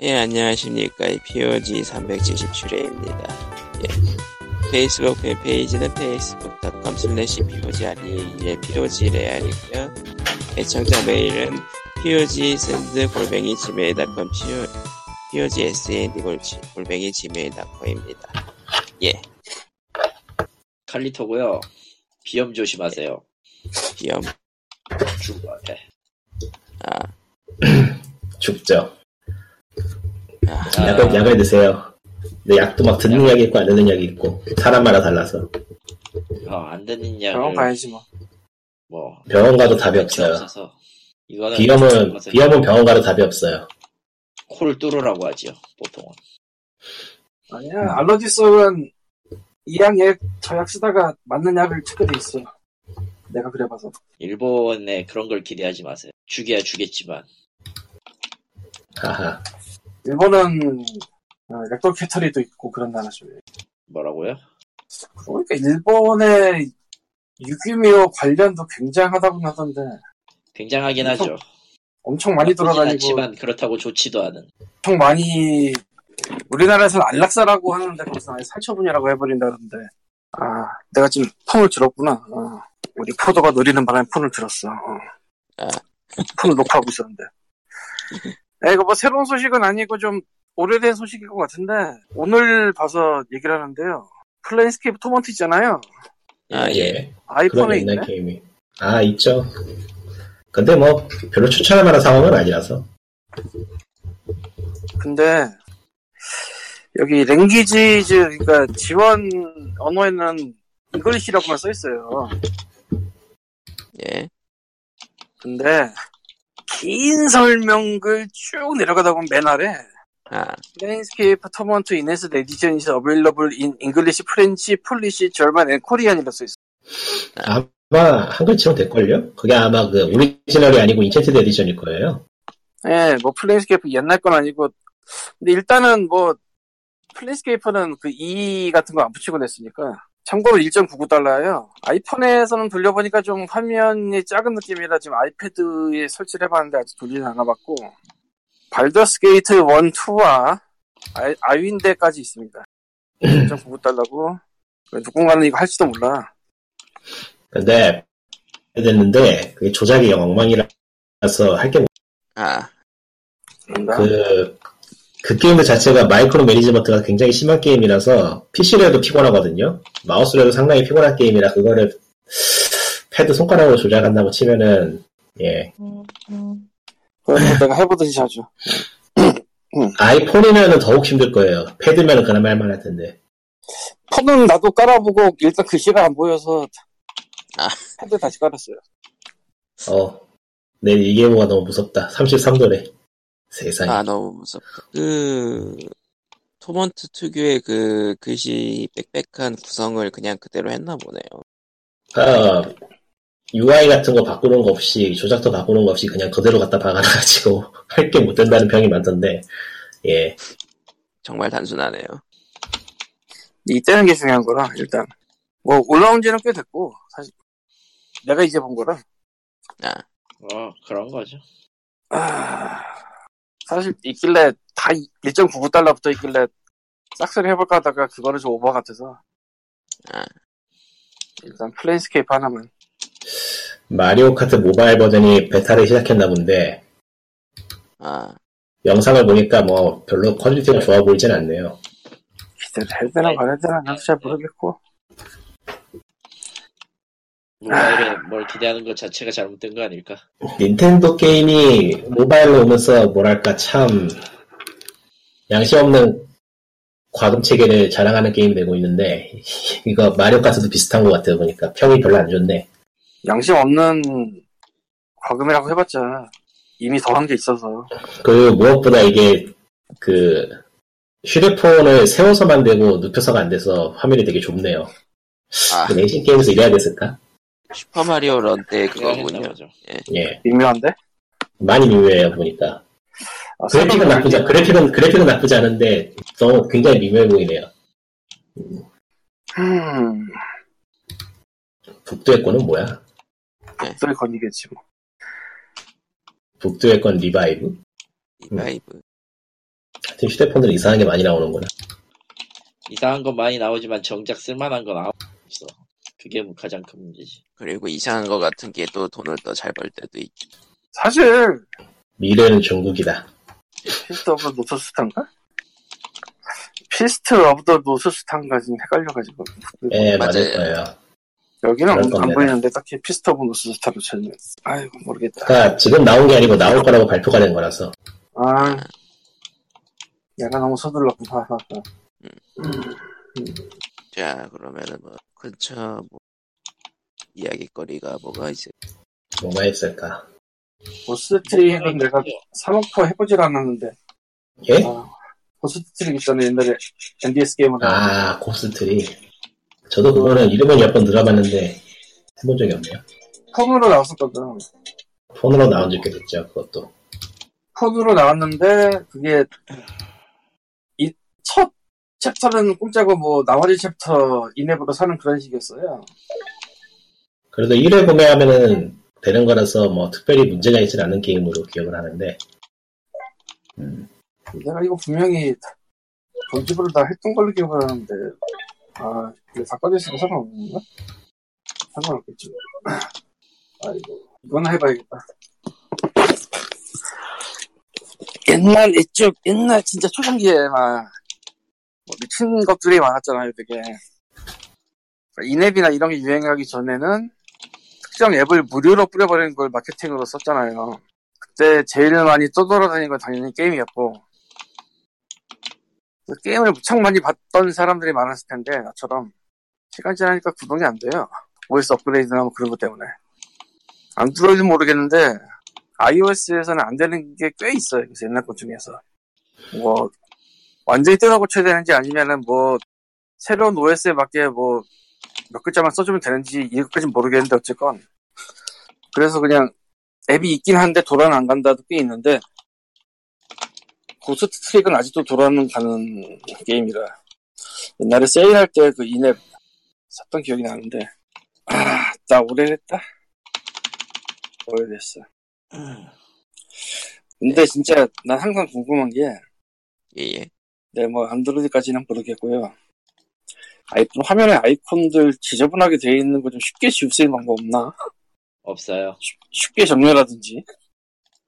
예, 안녕하십니까. POG 377회입니다. 예. 페이스북 팬페이지는 facebook.com slash POGREAL, POGREAL이고요. 애청자 메일은 POGSend 골뱅이 gmail.com, POGSND 골뱅이 gmail.com입니다. 예. 칼리토고요. 비염 조심하세요. 비염. 죽어. 네. 아, 죽죠. 아, 약을, 약을 드세요. 근데 약도 막 듣는 약이 있고 안 듣는 약이 있고 사람마다 달라서 어, 안 듣는 병원 약을 가야지 뭐. 뭐 병원 가도 답이 없어요. 없어서 이거는 비염은. 비염은 병원 가도 답이 없어요. 코를 뚫으라고 하죠. 보통은. 아니야 알러지성은 이약약 저약 쓰다가 맞는 약을 찾게 돼 있어. 내가 그래봐서. 일본에 그런 걸 기대하지 마세요. 죽여야 주겠지만 하하. 일본은 어, 렉돌 캐터리도 있고 그런 나라죠. 뭐라고요? 그러니까 일본의 유기묘 관련도 굉장하다고 하던데 굉장하긴 엄청 하죠. 엄청 많이 돌아다니고 않지만 그렇다고 좋지도 않은. 엄청 많이 우리나라에서는 안락사라고 하는데 거기서 아예 살처분이라고 해버린다는데 아 내가 지금 폰을 들었구나 어, 우리 포도가 노리는 바람에 폰을 들었어 어. 아. 폰을 녹화하고 있었는데 야, 이거 뭐 새로운 소식은 아니고 좀 오래된 소식인 것 같은데 오늘 봐서 얘기를 하는데요 Planescape Torment 있잖아요 아, 예. 그런 아이폰에 있네 게임이. 아 있죠. 근데 뭐 별로 추천할 만한 상황은 아니라서. 근데 여기 languages 그러니까 지원 언어에는 English라고만 써 있어요. 예. 근데 긴 설명글 쭉 내려가다 보면 맨 아래 아, Planescape Torment Enhanced Edition is available in English, French, Polish, German, and Korean이라 써 있어. 아마 한글처럼 될걸요? 그게 아마 그 오리지널이 아니고 인챈티드 에디션일 거예요. 예, 뭐 Planescape 옛날 건 아니고 근데 일단은 뭐 Planescape는 그 E 같은 거 안 붙이고 냈으니까 참고로 1.99달러예요. 아이폰에서는 돌려보니까 좀 화면이 작은 느낌이라 지금 아이패드에 설치를 해봤는데 아직 돌리진 않아봤고 Baldur's Gate 1, 2와 아윈데까지 있습니다. 1.99달러고 누군가는 이거 할지도 몰라. 근데 됐는데 그게 조작이 엉망이라서 할게 아, 그런가? 그, 그 게임 자체가 micromanagement가 굉장히 심한 게임이라서 PC로 해도 피곤하거든요. 마우스로 해도 상당히 피곤한 게임이라 그거를 패드 손가락으로 조작한다고 치면은 예뭐 내가 해보듯이 자주. 아이폰이면은 더욱 힘들 거예요. 패드면은 그나마 할만할 텐데. 폰은 나도 깔아보고 일단 글씨가 안 보여서 아. 패드 다시 깔았어요. 어, 내 이게임가 너무 무섭다. 33도래. 세상에. 아, 너무 무섭다. 그, 토먼트 특유의 그 글씨 빽빽한 구성을 그냥 그대로 했나 보네요. 아, UI 같은 거 바꾸는 거 없이 조작도 바꾸는 거 없이 그냥 그대로 갖다 박아놔가지고 할 게 못 된다는 평이 많던데. 예. 정말 단순하네요. 이때는 게 중요한 거라 일단 뭐 올라온 지는 꽤 됐고 사실 내가 이제 본 거라 아, 어 그런 거죠. 아, 사실 있길래 다 1.99달러부터 있길래 싹쓸이 해볼까 하다가 그거는 좀 오버 같아서. 아, 일단 Planescape 하나만. Mario Kart 모바일 버전이 베타를 시작했나 본데 아, 영상을 보니까 뭐 별로 quality가 좋아 보이진 않네요. 기대를 해야 되나 말아야 되나 나도 잘 모르겠고 모바일에 뭘 기대하는 것 자체가 잘못된 거 아닐까? 닌텐도 게임이 모바일로 오면서 뭐랄까 참 양심 없는 과금 체계를 자랑하는 게임이 되고 있는데 이거 Mario Kart도 비슷한 것 같아요 보니까 평이 별로 안 좋네. 양심 없는 과금이라고 해봤자 이미 더한 게 있어서 그 무엇보다 이게 그 휴대폰을 세워서 만들고 눕혀서가 안 돼서 화면이 되게 좁네요. 아, 그 내신 게임에서 이래야 됐을까? 슈퍼마리오 런 때 그거 했나 그거군요. 보죠. 예, 미묘한데 많이 미묘해요 보니까. 아, 그래픽은 나쁘지, 않- 그래픽은 그래픽은 나쁘지 않은데 너무 굉장히 미묘해 보이네요. 음 북두의 권은 뭐야? 소리 건이겠지 뭐 북두의 권 Revive? Revive. 하여튼 휴대폰들 이상하게 많이 나오는구나. 이상한 건 많이 나오지만 정작 쓸만한 건 아무 없어. 그게 뭐 가장 큰 문제지. 그리고 이상한 거 같은 게 또 돈을 더 잘 벌 때도 있지. 사실 미래는 중국이다. Fist of the North Star인가? Fist of the North Star인가 지금 헷갈려가지고 예, 맞아요. 맞을 거예요. 여기는 안 겁니다. 보이는데 딱히 Fist of North Star로 찾네 아이고 모르겠다 그러니까 지금 나온 게 아니고 나올 거라고 발표가 된 거라서. 아 내가 너무 서둘렀구나 하하하. 자, 그러면은 뭐, 근처 뭐, 이야기거리가 뭐가 있을 뭐가 있을까? Ghost Trick은 내가 사놓고 해보질 않았는데 예? 아, Ghost Trick 있잖아요 옛날에 NDS 게임을 아, Ghost Trick. 저도 그거는 이름은 몇번 들어봤는데 해본 적이 없네요. 폰으로 나왔었거든 폰으로 나온 지 꽤 됐죠, 그것도. 폰으로 나왔는데 그게 이 첫 챕터는 공짜고 뭐 나머지 챕터 in-app으로 사는 그런 식이었어요. 그래도 1회 구매하면은 되는 거라서 뭐 특별히 문제가 있진 않은 게임으로 기억을 하는데 내가 이거 분명히 돈집으로 다 했던 걸로 기억을 하는데 아 이게 다 꺼져있으면 상관없는 건가? 상관없겠죠. 아이고 이거나 해봐야겠다. 옛날 이쪽 옛날 진짜 초창기에 막 뭐 미친 것들이 많았잖아요, 되게. 인앱이나 이런 게 유행하기 전에는 특정 앱을 무료로 뿌려버리는 걸 마케팅으로 썼잖아요. 그때 제일 많이 떠돌아다니는 건 당연히 게임이었고, 그 게임을 무척 많이 봤던 사람들이 많았을 텐데, 나처럼. 시간 지나니까 구동이 안 돼요. OS 업그레이드나 뭐 그런 것 때문에. 안드로이드 는 모르겠는데, iOS에서는 안 되는 게 꽤 있어요. 그래서 옛날 것 중에서. 뭐, 완전히 뜯어 고쳐야 되는지 아니면은 뭐, 새로운 OS에 맞게 뭐, 몇 글자만 써주면 되는지 이것까진 모르겠는데 어쨌건. 그래서 그냥 앱이 있긴 한데 돌아는 안 간다도 꽤 있는데, 고스트 트릭은 아직도 돌아는 가는 게임이라. 옛날에 세일할 때 그 인앱 샀던 기억이 나는데, 아, 나 오래됐다. 오래됐어. 근데 진짜 난 항상 궁금한 게, 예, 예. 네, 뭐, 안드로이드까지는 모르겠고요. 아이폰 화면에 아이콘들 지저분하게 되어 있는 거 좀 쉽게 지울 수 있는 방법 없나? 없어요. 쉽게 정렬하든지.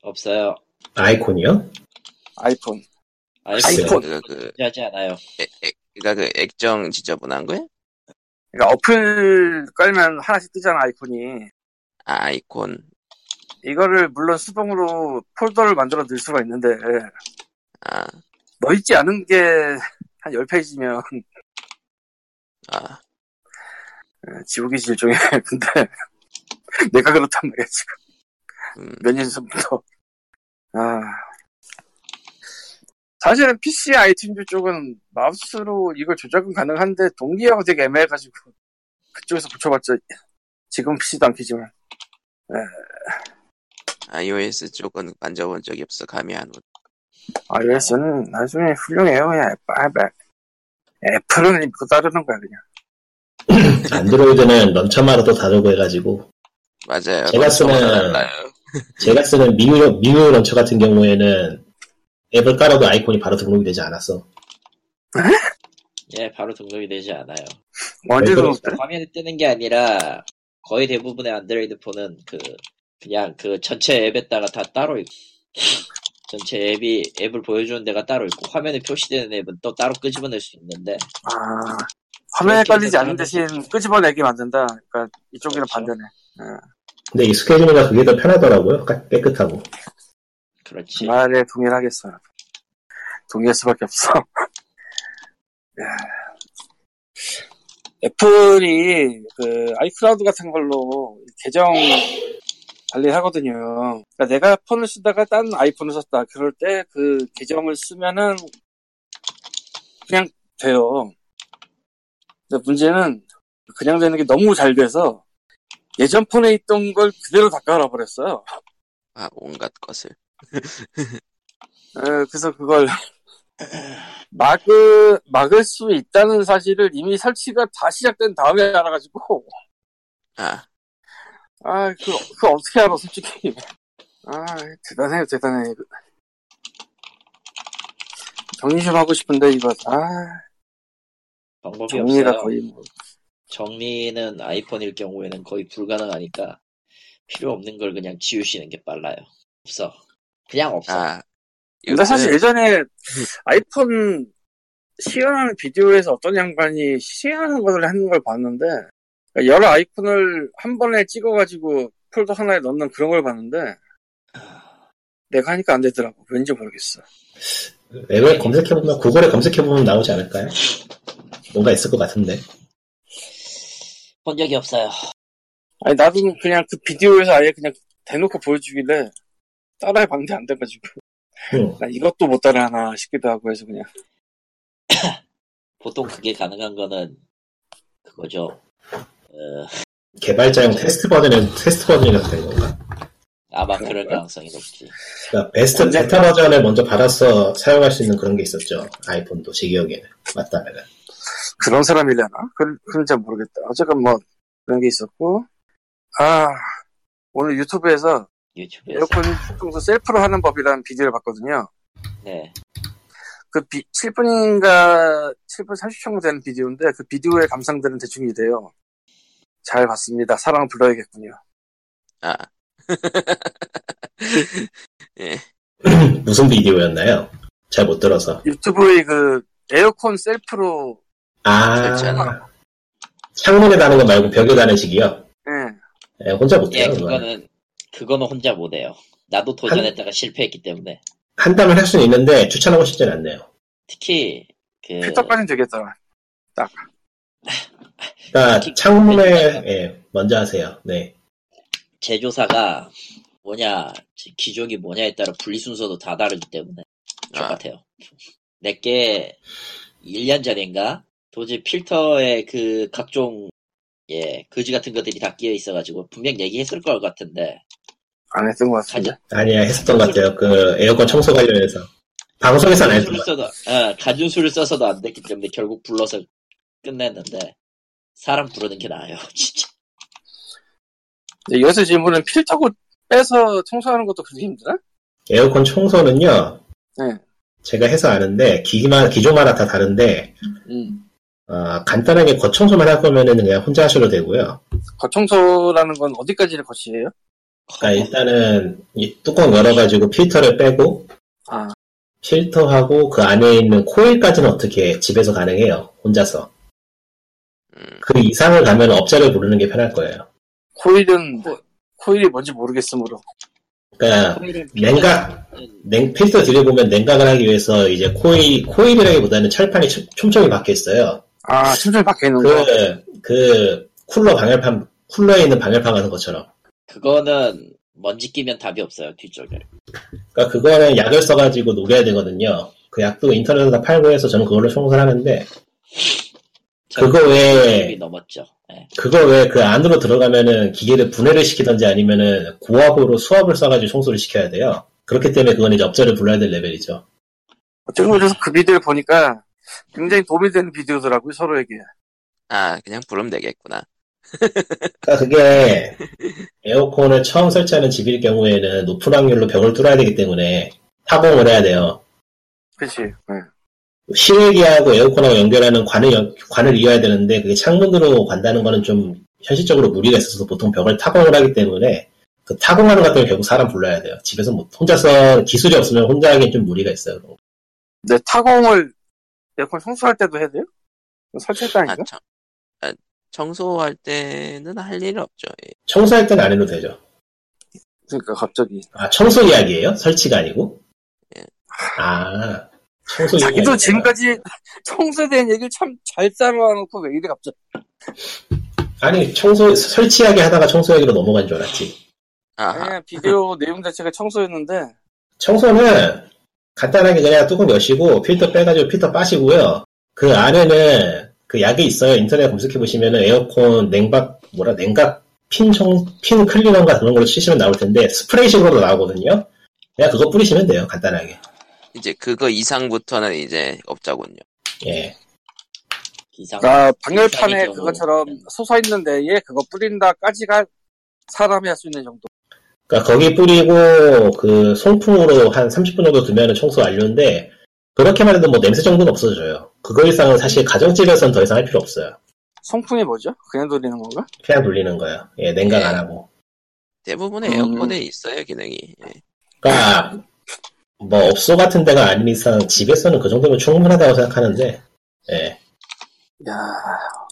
없어요. 아이콘이요? 아이폰. 아이폰 그, 그, 하지 않아요. 액, 액, 그니까 그 액정 지저분한 거야? 그러니까 어플 깔면 하나씩 뜨잖아, 아이콘이. 아, 아이콘. 이거를 물론 수동으로 폴더를 만들어 넣을 수가 있는데, 아, 넣있지 않은 게 한 10페이지면 아, 지우기 질종에. 근데 내가 그렇단 말이야, 지금. 음, 몇년 전부터. 아. 사실은 PC iTunes 쪽은 마우스로 이걸 조작은 가능한데 동기화가 되게 애매해가지고 그쪽에서 붙여봤자 지금 PC도 안 켜지만 iOS 쪽은 만져본 적이 없어, 감이 안 오. iOS는 나중에 훌륭해요 그냥 애플, 애플. 애플은 믿고 따르는 거야 그냥 안드로이드는 또 다르고 해가지고 맞아요. 제가 쓰는-. 제가 쓰는 MIUI, MIUI launcher 같은 경우에는 앱을 깔아도 아이콘이 바로 등록이 되지 않았어. 예, 바로 등록이 되지 않아요. 언제 왜 들어왔대? 화면에 뜨는 게 아니라 거의 대부분의 안드로이드 폰은 그 그냥 그 전체 앱에다가 다 따로 있고 전체 앱이 앱을 보여주는 데가 따로 있고 화면에 표시되는 앱은 또 따로 끄집어낼 수 있는데 아 화면에 깔리지 않는 대신 끄집어내게 만든다 그러니까 이쪽이랑 그렇죠. 반대네 근데 익숙해지니까 그게 더 편하더라고요. 깔- 깨끗하고. 그 그렇지. 말에 동의하겠어 동의할 수밖에 없어 야. 애플이 그 아이클라우드 같은 걸로 계정 관리하거든요. 그러니까 내가 폰을 쓰다가 딴 아이폰을 썼다. 그럴 때 그 계정을 쓰면은 그냥 돼요. 근데 문제는 그냥 되는 게 너무 잘 돼서 예전 폰에 있던 걸 그대로 다 깔아버렸어요. 아, 온갖 것을. 에, 그래서 그걸 막을, 막을 수 있다는 사실을 이미 설치가 다 시작된 다음에 알아가지고, 아, 아, 그, 그 어떻게 알아, 솔직히. 아, 대단해요, 대단해. 정리 좀 하고 싶은데 이거 아 방법이 정리가 없어요. 거의 뭐 정리는 아이폰일 경우에는 거의 불가능하니까 필요 없는 걸 그냥 지우시는 게 빨라요. 없어. 그냥 없어. 아, 근데 사실 예전에 아이폰 시연하는 비디오에서 어떤 양반이 시연하는 것을 하는 걸 봤는데 여러 아이콘을 한 번에 찍어가지고 폴더 하나에 넣는 그런 걸 봤는데 내가 하니까 안 되더라고 왠지 모르겠어 웹에 검색해보면, 구글에 검색해보면 나오지 않을까요? 뭔가 있을 것 같은데. 본 적이 없어요. 아니 나도 그냥 그 비디오에서 아예 그냥 대놓고 보여주길래 따라해 봤는데 안 돼가지고 응. 나 이것도 못 따라하나 싶기도 하고 해서 그냥 보통 그게 가능한 거는 그거죠. 어, 개발자용 테스트 버전은 테스트 버전이라서 된 건가? 아마 그럴? 가능성이 높지. 그러니까 베스트 언제- 베타 버전을 먼저 받아서 사용할 수 있는 그런 게 있었죠. 아이폰도 제 기억에는 맞다면은. 그런 사람이려나? 그, 그건 잘 모르겠다. 어쨌건 뭐, 그런 게 있었고, 아, 오늘 유튜브에서 유튜브에서. 에어컨 청소 셀프로 하는 법이라는 비디오를 봤거든요. 네. 그 비, 7분인가 7분 30초 정도 되는 비디오인데, 그 비디오의 감상들은 대충 이래요. 잘 봤습니다. 사랑을 불러야겠군요. 아. 예. 무슨 비디오였나요? 잘 못 들어서. 유튜브의 그, 에어컨 셀프로, 아, 설치하는 창문에 다는 거 말고 벽에 다는 식이요? 예, 예, 혼자 못 예, 해요. 그거는. 그거는, 그거는 혼자 못해요. 나도 도전했다가 실패했기 때문에. 한다면 할 수는 있는데 추천하고 싶진 않네요. 특히, 그, 필터까지는 되겠더라. 그러니까 특히- 창문에 예, 먼저 하세요. 네. 제조사가 뭐냐, 기종이 뭐냐에 따라 분리 순서도 다 다르기 때문에 아, 똑같아요. 내게 1년 전인가 도저히 필터에 그 각종 예 거지 같은 것들이 다 끼어 있어가지고 분명 얘기했을 것 같은데 안 했던 것. 가진 아니야 했었던 것 같아요. 그 에어컨 청소 관련해서 방송에서는 안 했던 것 써도 어, 가준수를 써서도 안 됐기 때문에 결국 불러서 끝냈는데 사람 부르는 게 나아요 진짜 이제 여기서 질문은 필터고 빼서 청소하는 것도 그렇게 힘들어? 에어컨 청소는요. 네. 제가 해서 아는데 기기만 기종마다 다 다른데 음. 어, 간단하게 겉청소만 할 거면은 그냥 혼자 하셔도 되고요. 거청소라는 건 어디까지를 거치해요? 그러니까 일단은 이 뚜껑 열어가지고 필터를 빼고 아, 필터하고 그 안에 있는 코일까지는 어떻게 집에서 가능해요. 혼자서. 음, 그 이상을 가면 업자를 부르는 게 편할 거예요. 코일은, 코일이 뭔지 모르겠으므로. 그러니까 냉각 냉, 필터 들여보면 냉각을 하기 위해서 이제 코일, 코일이라기보다는 철판이 촘- 촘촘히 박혀 있어요. 아, 춤춤 박혀 있는 거. 그, 그, 쿨러 방열판, 쿨러에 있는 방열판 같은 것처럼. 그거는 먼지 끼면 답이 없어요 뒤쪽에 그러니까 그거는 약을 써가지고 녹여야 되거든요. 그 약도 인터넷에서 다 팔고 해서 저는 그걸로 청소를 하는데, 그거 외에, 이 넘었죠 예. 그거 외에 그 안으로 들어가면은 기계를 분해를 시키던지 아니면은 고압으로 수압을 써가지고 청소를 시켜야 돼요. 그렇기 때문에 그건 이제 업자를 불러야 될 레벨이죠. 어쨌든 그래서 그 비디오를 보니까 굉장히 도움이 되는 비디오더라고요, 서로에게. 아, 그냥 부르면 되겠구나. 그러니까 그게 에어컨을 처음 설치하는 집일 경우에는 높은 확률로 벽을 뚫어야 되기 때문에 타공을 해야 돼요. 그치. 네. 실외기하고 에어컨하고 연결하는 관을, 연- 관을 이어야 되는데 그게 창문으로 간다는 거는 좀 현실적으로 무리가 있어서 보통 벽을 타공을 하기 때문에 그 타공하는 것 때문에 결국 사람 불러야 돼요. 집에서 못, 혼자서 기술이 없으면 혼자 하기엔 좀 무리가 있어요. 그런. 근데 타공을 에어컨 청소할 때도 해야 돼요? 설치했다니까? 아, 청, 아, 청소할 때는 할 일은 없죠. 예. 청소할 때는 안 해도 되죠. 그러니까 갑자기. 아, 청소 이야기예요? 설치가 아니고? 예. 아, 자기도. 지금까지 청소에 대한 얘기를 참 잘 쌓아놓고 왜 이래 갑자기. 아니, 청소, 설치 이야기 하다가 청소 이야기로 넘어간 줄 알았지. 아하, 그냥 비디오 내용 자체가 청소였는데, 청소는 간단하게 그냥 뚜껑 여시고 필터 빼가지고 필터 빠시고요. 그 안에는 그 약이 있어요. 인터넷 검색해 보시면은 에어컨 냉각 뭐라 냉각 핀 청, 핀 클리너인가 그런 걸로 치시면 나올 텐데 스프레이식으로도 나오거든요. 그냥 그거 뿌리시면 돼요. 간단하게. 이제 그거 이상부터는 이제 없자군요. 예. 아, 방열판에. 그것처럼 솟아 있는 데에 그거 뿌린다까지가 사람이 할 수 있는 정도. 그러니까 거기 뿌리고 그 송풍으로 한 30분 정도 두면은 청소 완료인데 그렇게 말해도 뭐 냄새 정도는 없어져요. 그거 이상은 사실 가정집에서는 더 이상 할 필요 없어요. 성풍이 뭐죠? 그냥 돌리는 건가? 그냥 돌리는 거예요. 예, 냉각 예. 안 하고. 대부분의 음. 에어컨에 있어요 기능이. 예. 그러니까 뭐 업소 같은 데가 아닌 이상 집에서는 그 정도면 충분하다고 생각하는데, 예. 야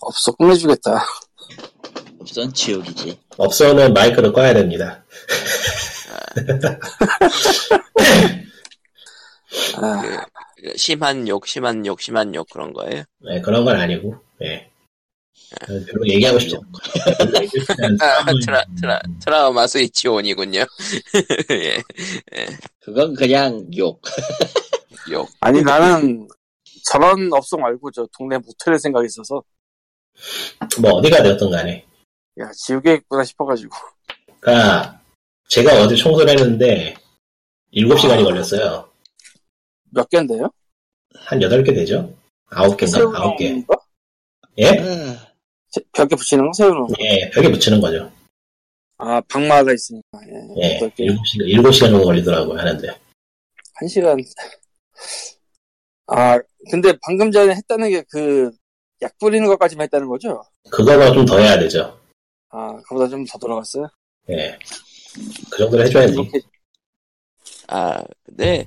없어 끝내주겠다. 우선 지옥이지. 업소는 마이크를 꺼야 됩니다. 아, 그 심한 욕, 심한 욕, 심한 욕 그런 거예요. 예, 그런 건 아니고, 예. 별로 얘기하고 싶지 않고. 아, 트라, 트라, 트라우마 스위치 온이군요. 예, 그건 그냥 욕. 욕. 아니 나는 저런 업소 말고 저 동네 모텔을 생각이 있어서 뭐 어디가 되었든 간에. 야 지옥에 있구나 싶어가지고 그러니까 제가 어제 청소를 했는데 7시간이 걸렸어요. 몇 개인데요? 한 8개 되죠? 9개인가? 세우는 9개. 거? 예? 아, 세- 벽에 붙이는 거 세우는 거? 예, 벽에 붙이는 거죠. 아 방마가 있으니까 예, 예, 여덟 개. 7시간, 7시간 정도 걸리더라고요, 하는데. 한 시간 아 근데 방금 전에 했다는 게 그 약 뿌리는 것까지만 했다는 거죠? 그거보다 좀더 해야 되죠. 아 그보다 좀 더 들어갔어요? 예. 그 정도는 해줘야지. 아, 근데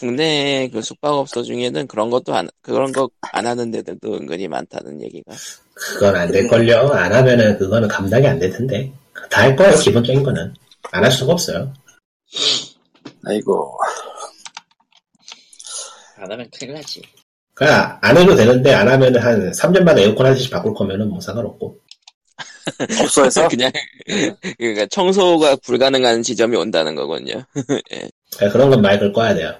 국내 그 숙박업소 중에는 그런 것도 안 그런 거 안 하는 데들도 은근히 많다는 얘기가. 그건 안 될걸요? 안 하면은 그거는 감당이 안 될 텐데. 다 할 거예요, 기본적인 거는. 안 할 수가 없어요. 아이고 안 하면 큰일 나지. 그러니까 안 해도 되는데 안 하면은 한 3년마다 에어컨 한 대씩 바꿀 거면은 뭐 상관없고. 업소에서 그냥 그러니까 청소가 불가능한 지점이 온다는 거군요. 그러니까 그런 건 마이크를 꺼야 돼요.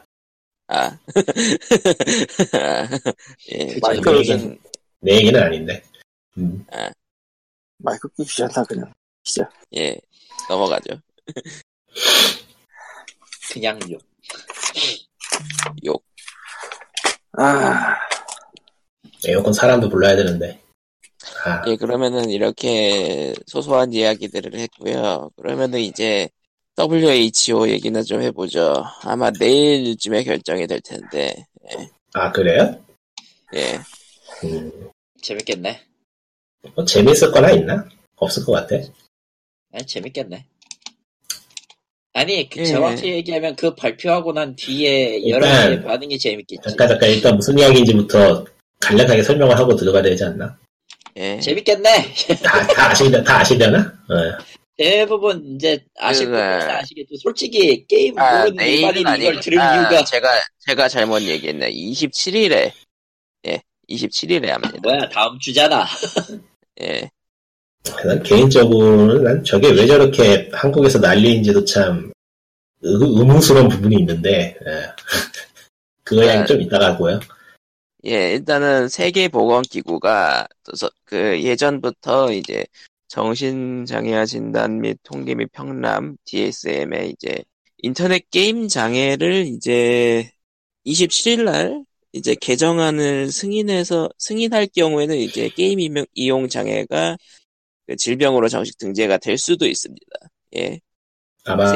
아, 아, 예, 마이크를 저는 내 얘기는 아닌데. 음. 마이크 끼기 귀찮다 그냥 진짜 예 넘어가죠. 그냥 욕. 욕. 아 에어컨 사람도 불러야 되는데. 아, 예, 그러면은 이렇게 소소한 이야기들을 했고요. 그러면은 이제 WHO 얘기나 좀 해보죠. 아마 내일쯤에 결정이 될 텐데, 아 그래요? 예. 음, 재밌겠네. 뭐 재밌을 거나 있나? 없을 것 같아. 아니, 재밌겠네. 아니, 그 예. 정확히 얘기하면 그 발표하고 난 뒤에 일단- 여러 분의 반응이 재밌겠지. 잠깐 잠깐 일단 무슨 이야기인지부터 간략하게 설명을 하고 들어가야 되지 않나? 예. 재밌겠네. 다, 다 아시려, 다 아시려나? 어. 대부분 이제 아실 그, 아시겠죠. 솔직히 게임 아, 모르는 아니고, 이걸 들을 아, 이유가 제가, 제가 잘못 얘기했네. 27일에, 예, 27일에 합니다. 뭐야 다음 주잖아. 예. 난 개인적으로는 난 저게 왜 저렇게 한국에서 난리인지도 참 의- 의문스러운 부분이 있는데 예. 그거 아. 양좀 이따가 하고요. 예, 일단은 세계보건기구가 서- 그 예전부터 이제 정신장애와 진단 및 통계 및 평람 DSM의 이제 인터넷 게임 장애를 이제 27일 날 이제 개정안을 승인해서 승인할 경우에는 이제 게임 이용- 이용 장애가 그 질병으로 정식 등재가 될 수도 있습니다. 예, 아마.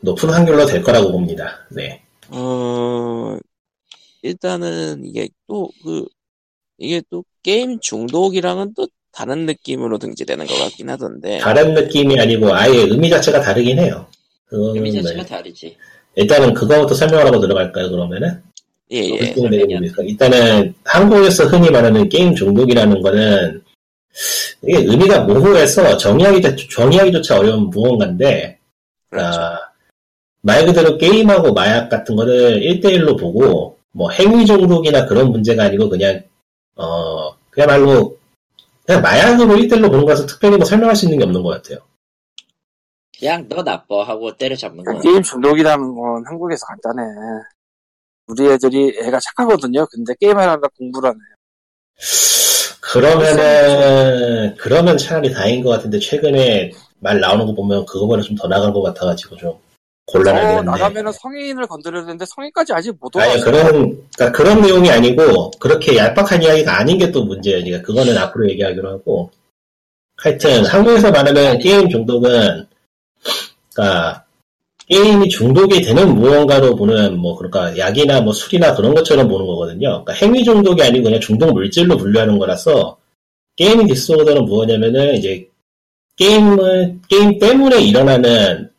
높은 확률로 될 거라고 봅니다. 네. 어, 일단은 이게 또 그, 이게 또 게임 중독이랑은 또 다른 느낌으로 등재되는 것 같긴 하던데. 다른 느낌이 아니고 아예 의미 자체가 다르긴 해요. 그거는 의미 네. 자체가 다르지. 일단은 그거부터 설명을 하고 들어갈까요, 그러면은? 예, 예. 되겠습니까? 일단은 한국에서 흔히 말하는 게임 중독이라는 거는 이게 의미가 모호해서 정의하기, 자- 정의하기조차 어려운 무언가인데 그렇죠. 아, 말 그대로 게임하고 마약 같은 거를 1대1로 보고, 뭐, 행위 중독이나 그런 문제가 아니고, 그냥, 어, 그야말로, 그냥 마약으로 1대1로 보는 거라서 특별히 뭐 설명할 수 있는 게 없는 것 같아요. 그냥 너 나빠 하고 때려잡는 거야. 게임 중독이라는 건 한국에서 간단해. 우리 애들이 애가 착하거든요. 근데 게임을 하다 공부를 하네. 그러면은, 그러면 차라리 다행인 것 같은데, 최근에 말 나오는 거 보면 그거보다 좀 더 나간 것 같아가지고 좀 곤란하긴 어. 나가면은 성인을 건드려야 되는데 성인까지 아직 못 아니, 올라왔어. 그런, 그러니까 그런 내용이 아니고, 그렇게 얄팍한 이야기가 아닌 게 또 문제예요. 그러니까 그거는 앞으로 얘기하기로 하고. 하여튼, 한국에서 말하는 게임 중독은, 그러니까, 게임이 중독이 되는 무언가로 보는 뭐 그러니까 약이나 뭐 술이나 그런 것처럼 보는 거거든요. 그러니까 행위 중독이 아니고 그냥 중독 물질로 분류하는 거라서 gaming disorder는 뭐냐면은 이제 게임을 게임 때문에 일어나는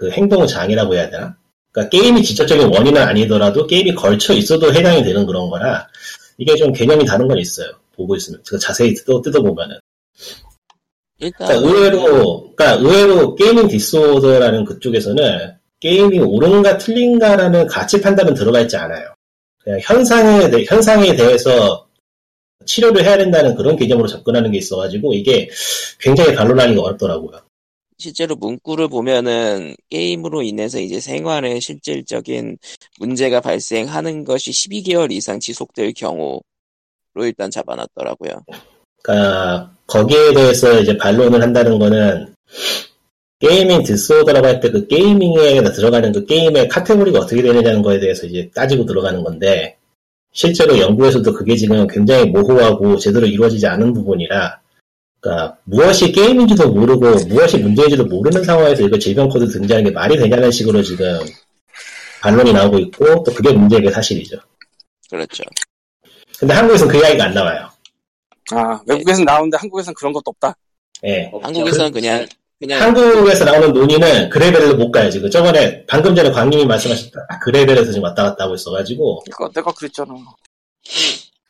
그 행동 장애라고 해야 되나? 그러니까 게임이 직접적인 원인은 아니더라도 게임이 걸쳐 있어도 해당이 되는 그런 거라 이게 좀 개념이 다른 건 있어요. 보고 있으면 그 자세히 뜯어 뜯어보면은 일단 그러니까 의외로, 그러니까 의외로 gaming disorder라는 그쪽에서는 게임이 옳은가 틀린가라는 가치 판단은 들어가 있지 않아요. 그냥 현상에, 대- 현상에 대해서 치료를 해야 된다는 그런 개념으로 접근하는 게 있어가지고 이게 굉장히 반론하기가 어렵더라고요. 실제로 문구를 보면은 게임으로 인해서 이제 생활에 실질적인 문제가 발생하는 것이 12개월 이상 지속될 경우로 일단 잡아놨더라고요. 그러니까 거기에 대해서 이제 반론을 한다는 거는 게이밍 디스오더라고 할 때 그 게이밍에 들어가는 그 게임의 카테고리가 어떻게 되느냐는 거에 대해서 이제 따지고 들어가는 건데 실제로 연구에서도 그게 지금 굉장히 모호하고 제대로 이루어지지 않은 부분이라 그러니까 무엇이 게임인지도 모르고 무엇이 문제인지도 모르는 상황에서 이거 질병 코드 등장하는 게 말이 되냐는 식으로 지금 반론이 나오고 있고 또 그게 문제인 게 사실이죠. 그렇죠. 근데 한국에서는 그 이야기가 안 나와요. 아, 외국에서는 나오는데 한국에서는 그런 것도 없다. 예. 없죠. 한국에서는 그냥 그냥 한국에서 나오는 논의는 그 레벨로 못 가요, 지금. 저번에, 방금 전에 광님이 말씀하셨다. 딱 그 레벨에서 지금 왔다 갔다 하고 있어가지고. 이거 내가 그랬잖아.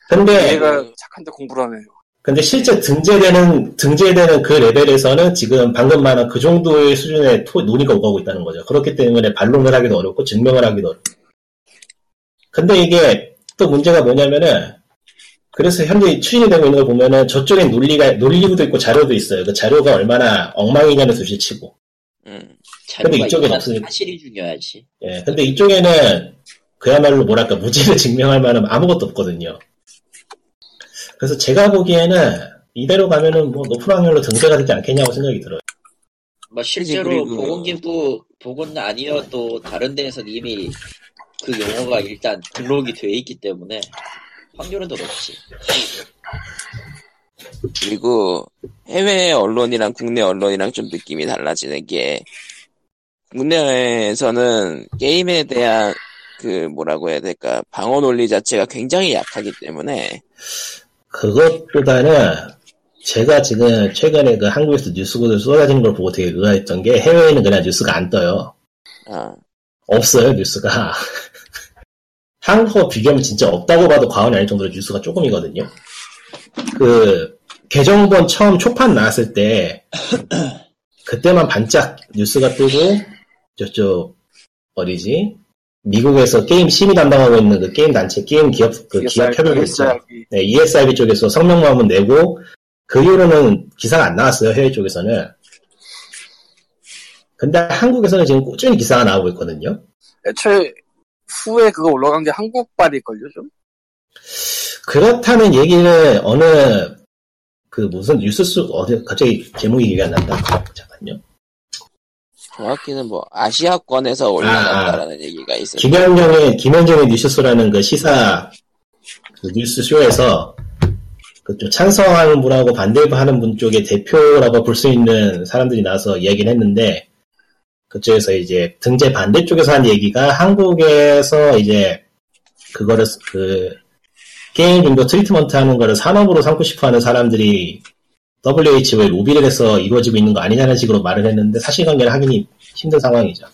근데, 얘가 착한데 공부를 하네요. 근데 실제 등재되는, 등재되는 그 레벨에서는 지금 방금 말한 그 정도의 수준의 토- 논의가 오가고 있다는 거죠. 그렇기 때문에 반론을 하기도 어렵고, 증명을 하기도 어렵고. 근데 이게 또 문제가 뭐냐면은, 그래서 현재 추진이 되고 있는 걸 보면은 저쪽에 논리가, 논리도 있고 자료도 있어요. 그 자료가 얼마나 엉망이냐는 둘째치고. 음, 자료가 근데 이쪽엔 있다는 없으니까. 사실이 중요하지. 예, 근데 이쪽에는 그야말로 뭐랄까 무죄를 증명할 만한 아무것도 없거든요. 그래서 제가 보기에는 이대로 가면은 뭐 높은 확률로 등재가 되지 않겠냐고 생각이 들어요. 뭐 실제로 그리고- 보건기부 보건 아니어도 다른 데에서는 이미 그 용어가 일단 등록이 돼 있기 때문에 확률은 더 높지. 그리고 해외 언론이랑 국내 언론이랑 좀 느낌이 달라지는 게 국내에서는 게임에 대한 그 뭐라고 해야 될까 방어 논리 자체가 굉장히 약하기 때문에 그것보다는 제가 지금 최근에 그 한국에서 뉴스가 쏟아지는 걸 보고 되게 의아했던 게 해외에는 그냥 뉴스가 안 떠요. 아, 없어요, 뉴스가. 한국어 비교하면 진짜 없다고 봐도 과언이 아닐 정도로 뉴스가 조금이거든요. 그, 개정본 처음 초판 나왔을 때, 그때만 반짝 뉴스가 뜨고, 저쪽, 어디지? 미국에서 게임 심의 담당하고 있는 그 게임 단체, 게임 기업, 그 기업 협약이 있어요. 네, ESRB 쪽에서 성명만 한번 내고, 그 이후로는 기사가 안 나왔어요, 해외 쪽에서는. 근데 한국에서는 지금 꾸준히 기사가 나오고 있거든요. 애초에 후에 그거 올라간 게 한국발일걸요, 좀? 그렇다는 얘기를 어느 그 무슨 뉴스 수 어디 갑자기 제목이 기억이 안 난다. 잠깐요. 정확히는 뭐 아시아권에서 올라갔다라는 얘기가 있어요. 김현정의 김현정의 뉴스라는 그 시사 그 뉴스 쇼에서 그좀 찬성하는 분하고 반대하는 분 쪽의 대표라고 볼 수 있는 사람들이 나와서 이야기를 했는데 그쪽에서 이제 등재 반대 쪽에서 한 얘기가 한국에서 이제 그거를 그 게임 중독 treatment 하는 거를 산업으로 삼고 싶어 하는 사람들이 WHO에 로비를 해서 이루어지고 있는 거 아니냐는 식으로 말을 했는데 사실관계를 확인이 힘든 상황이죠.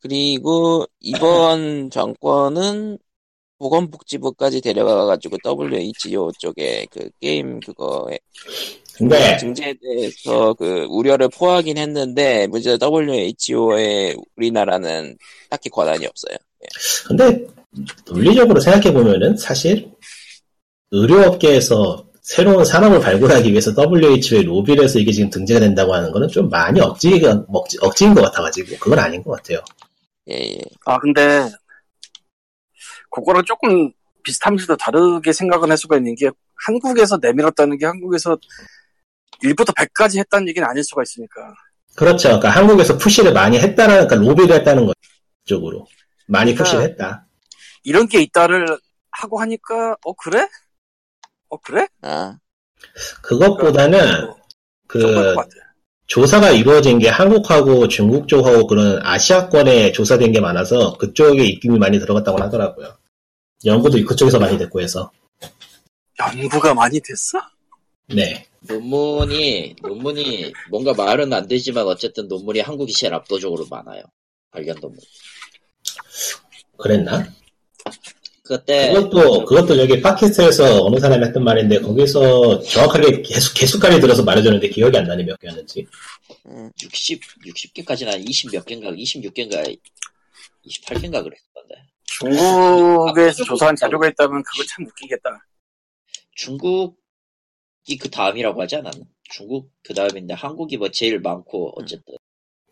그리고 이번 정권은 보건복지부까지 데려가가지고 WHO 쪽에 그 게임 그거에 근데 증제에 대해서 그 우려를 포하긴 했는데 문제 WHO에 우리나라는 딱히 권한이 없어요. 근데 논리적으로 생각해 보면은 사실 의료업계에서 새로운 산업을 발굴하기 위해서 WHO에 로비를 해서 이게 지금 등재가 된다고 하는 거는 좀 많이 억지가 억지, 억지인 것 같아가지고 그건 아닌 것 같아요. 예, 예. 아, 근데, 그거랑 조금 비슷하면서도 다르게 생각은 할 수가 있는 게, 한국에서 내밀었다는 게 한국에서 1부터 100까지 했다는 얘기는 아닐 수가 있으니까. 그렇죠. 그러니까 한국에서 푸시를 많이 했다는 그러니까 로비를 했다는 거 쪽으로 많이 그러니까 푸시를 했다. 이런 게 있다를 하고 하니까, 어, 그래? 어, 그래? 아, 그것보다는 좀 그럴 그. 조사가 이루어진 게 한국하고 중국 쪽하고 그런 아시아권에 조사된 게 많아서 그쪽에 입김이 많이 들어갔다고 하더라고요. 연구도 그쪽에서 많이 됐고 해서. 연구가 많이 됐어? 네. 논문이 논문이 뭔가 말은 안 되지만 어쨌든 논문이 한국이 제일 압도적으로 많아요. 관련 논문. 그랬나? 그때 그것도, 그것도 여기 팟캐스트에서 어느 사람이 했던 말인데, 거기서 정확하게 개수, 개수까지 들어서 말해줬는데 기억이 안 나네, 몇 개였는지. 음, 60 60개까지는 한 20몇 개인가 26개인가 28개인가 그랬던데. 중국에서 조사한 자료가 있다면 그거 참 웃기겠다. 중국이 그 다음이라고 하지 않았나? 중국 그 다음인데 한국이 뭐 제일 많고 어쨌든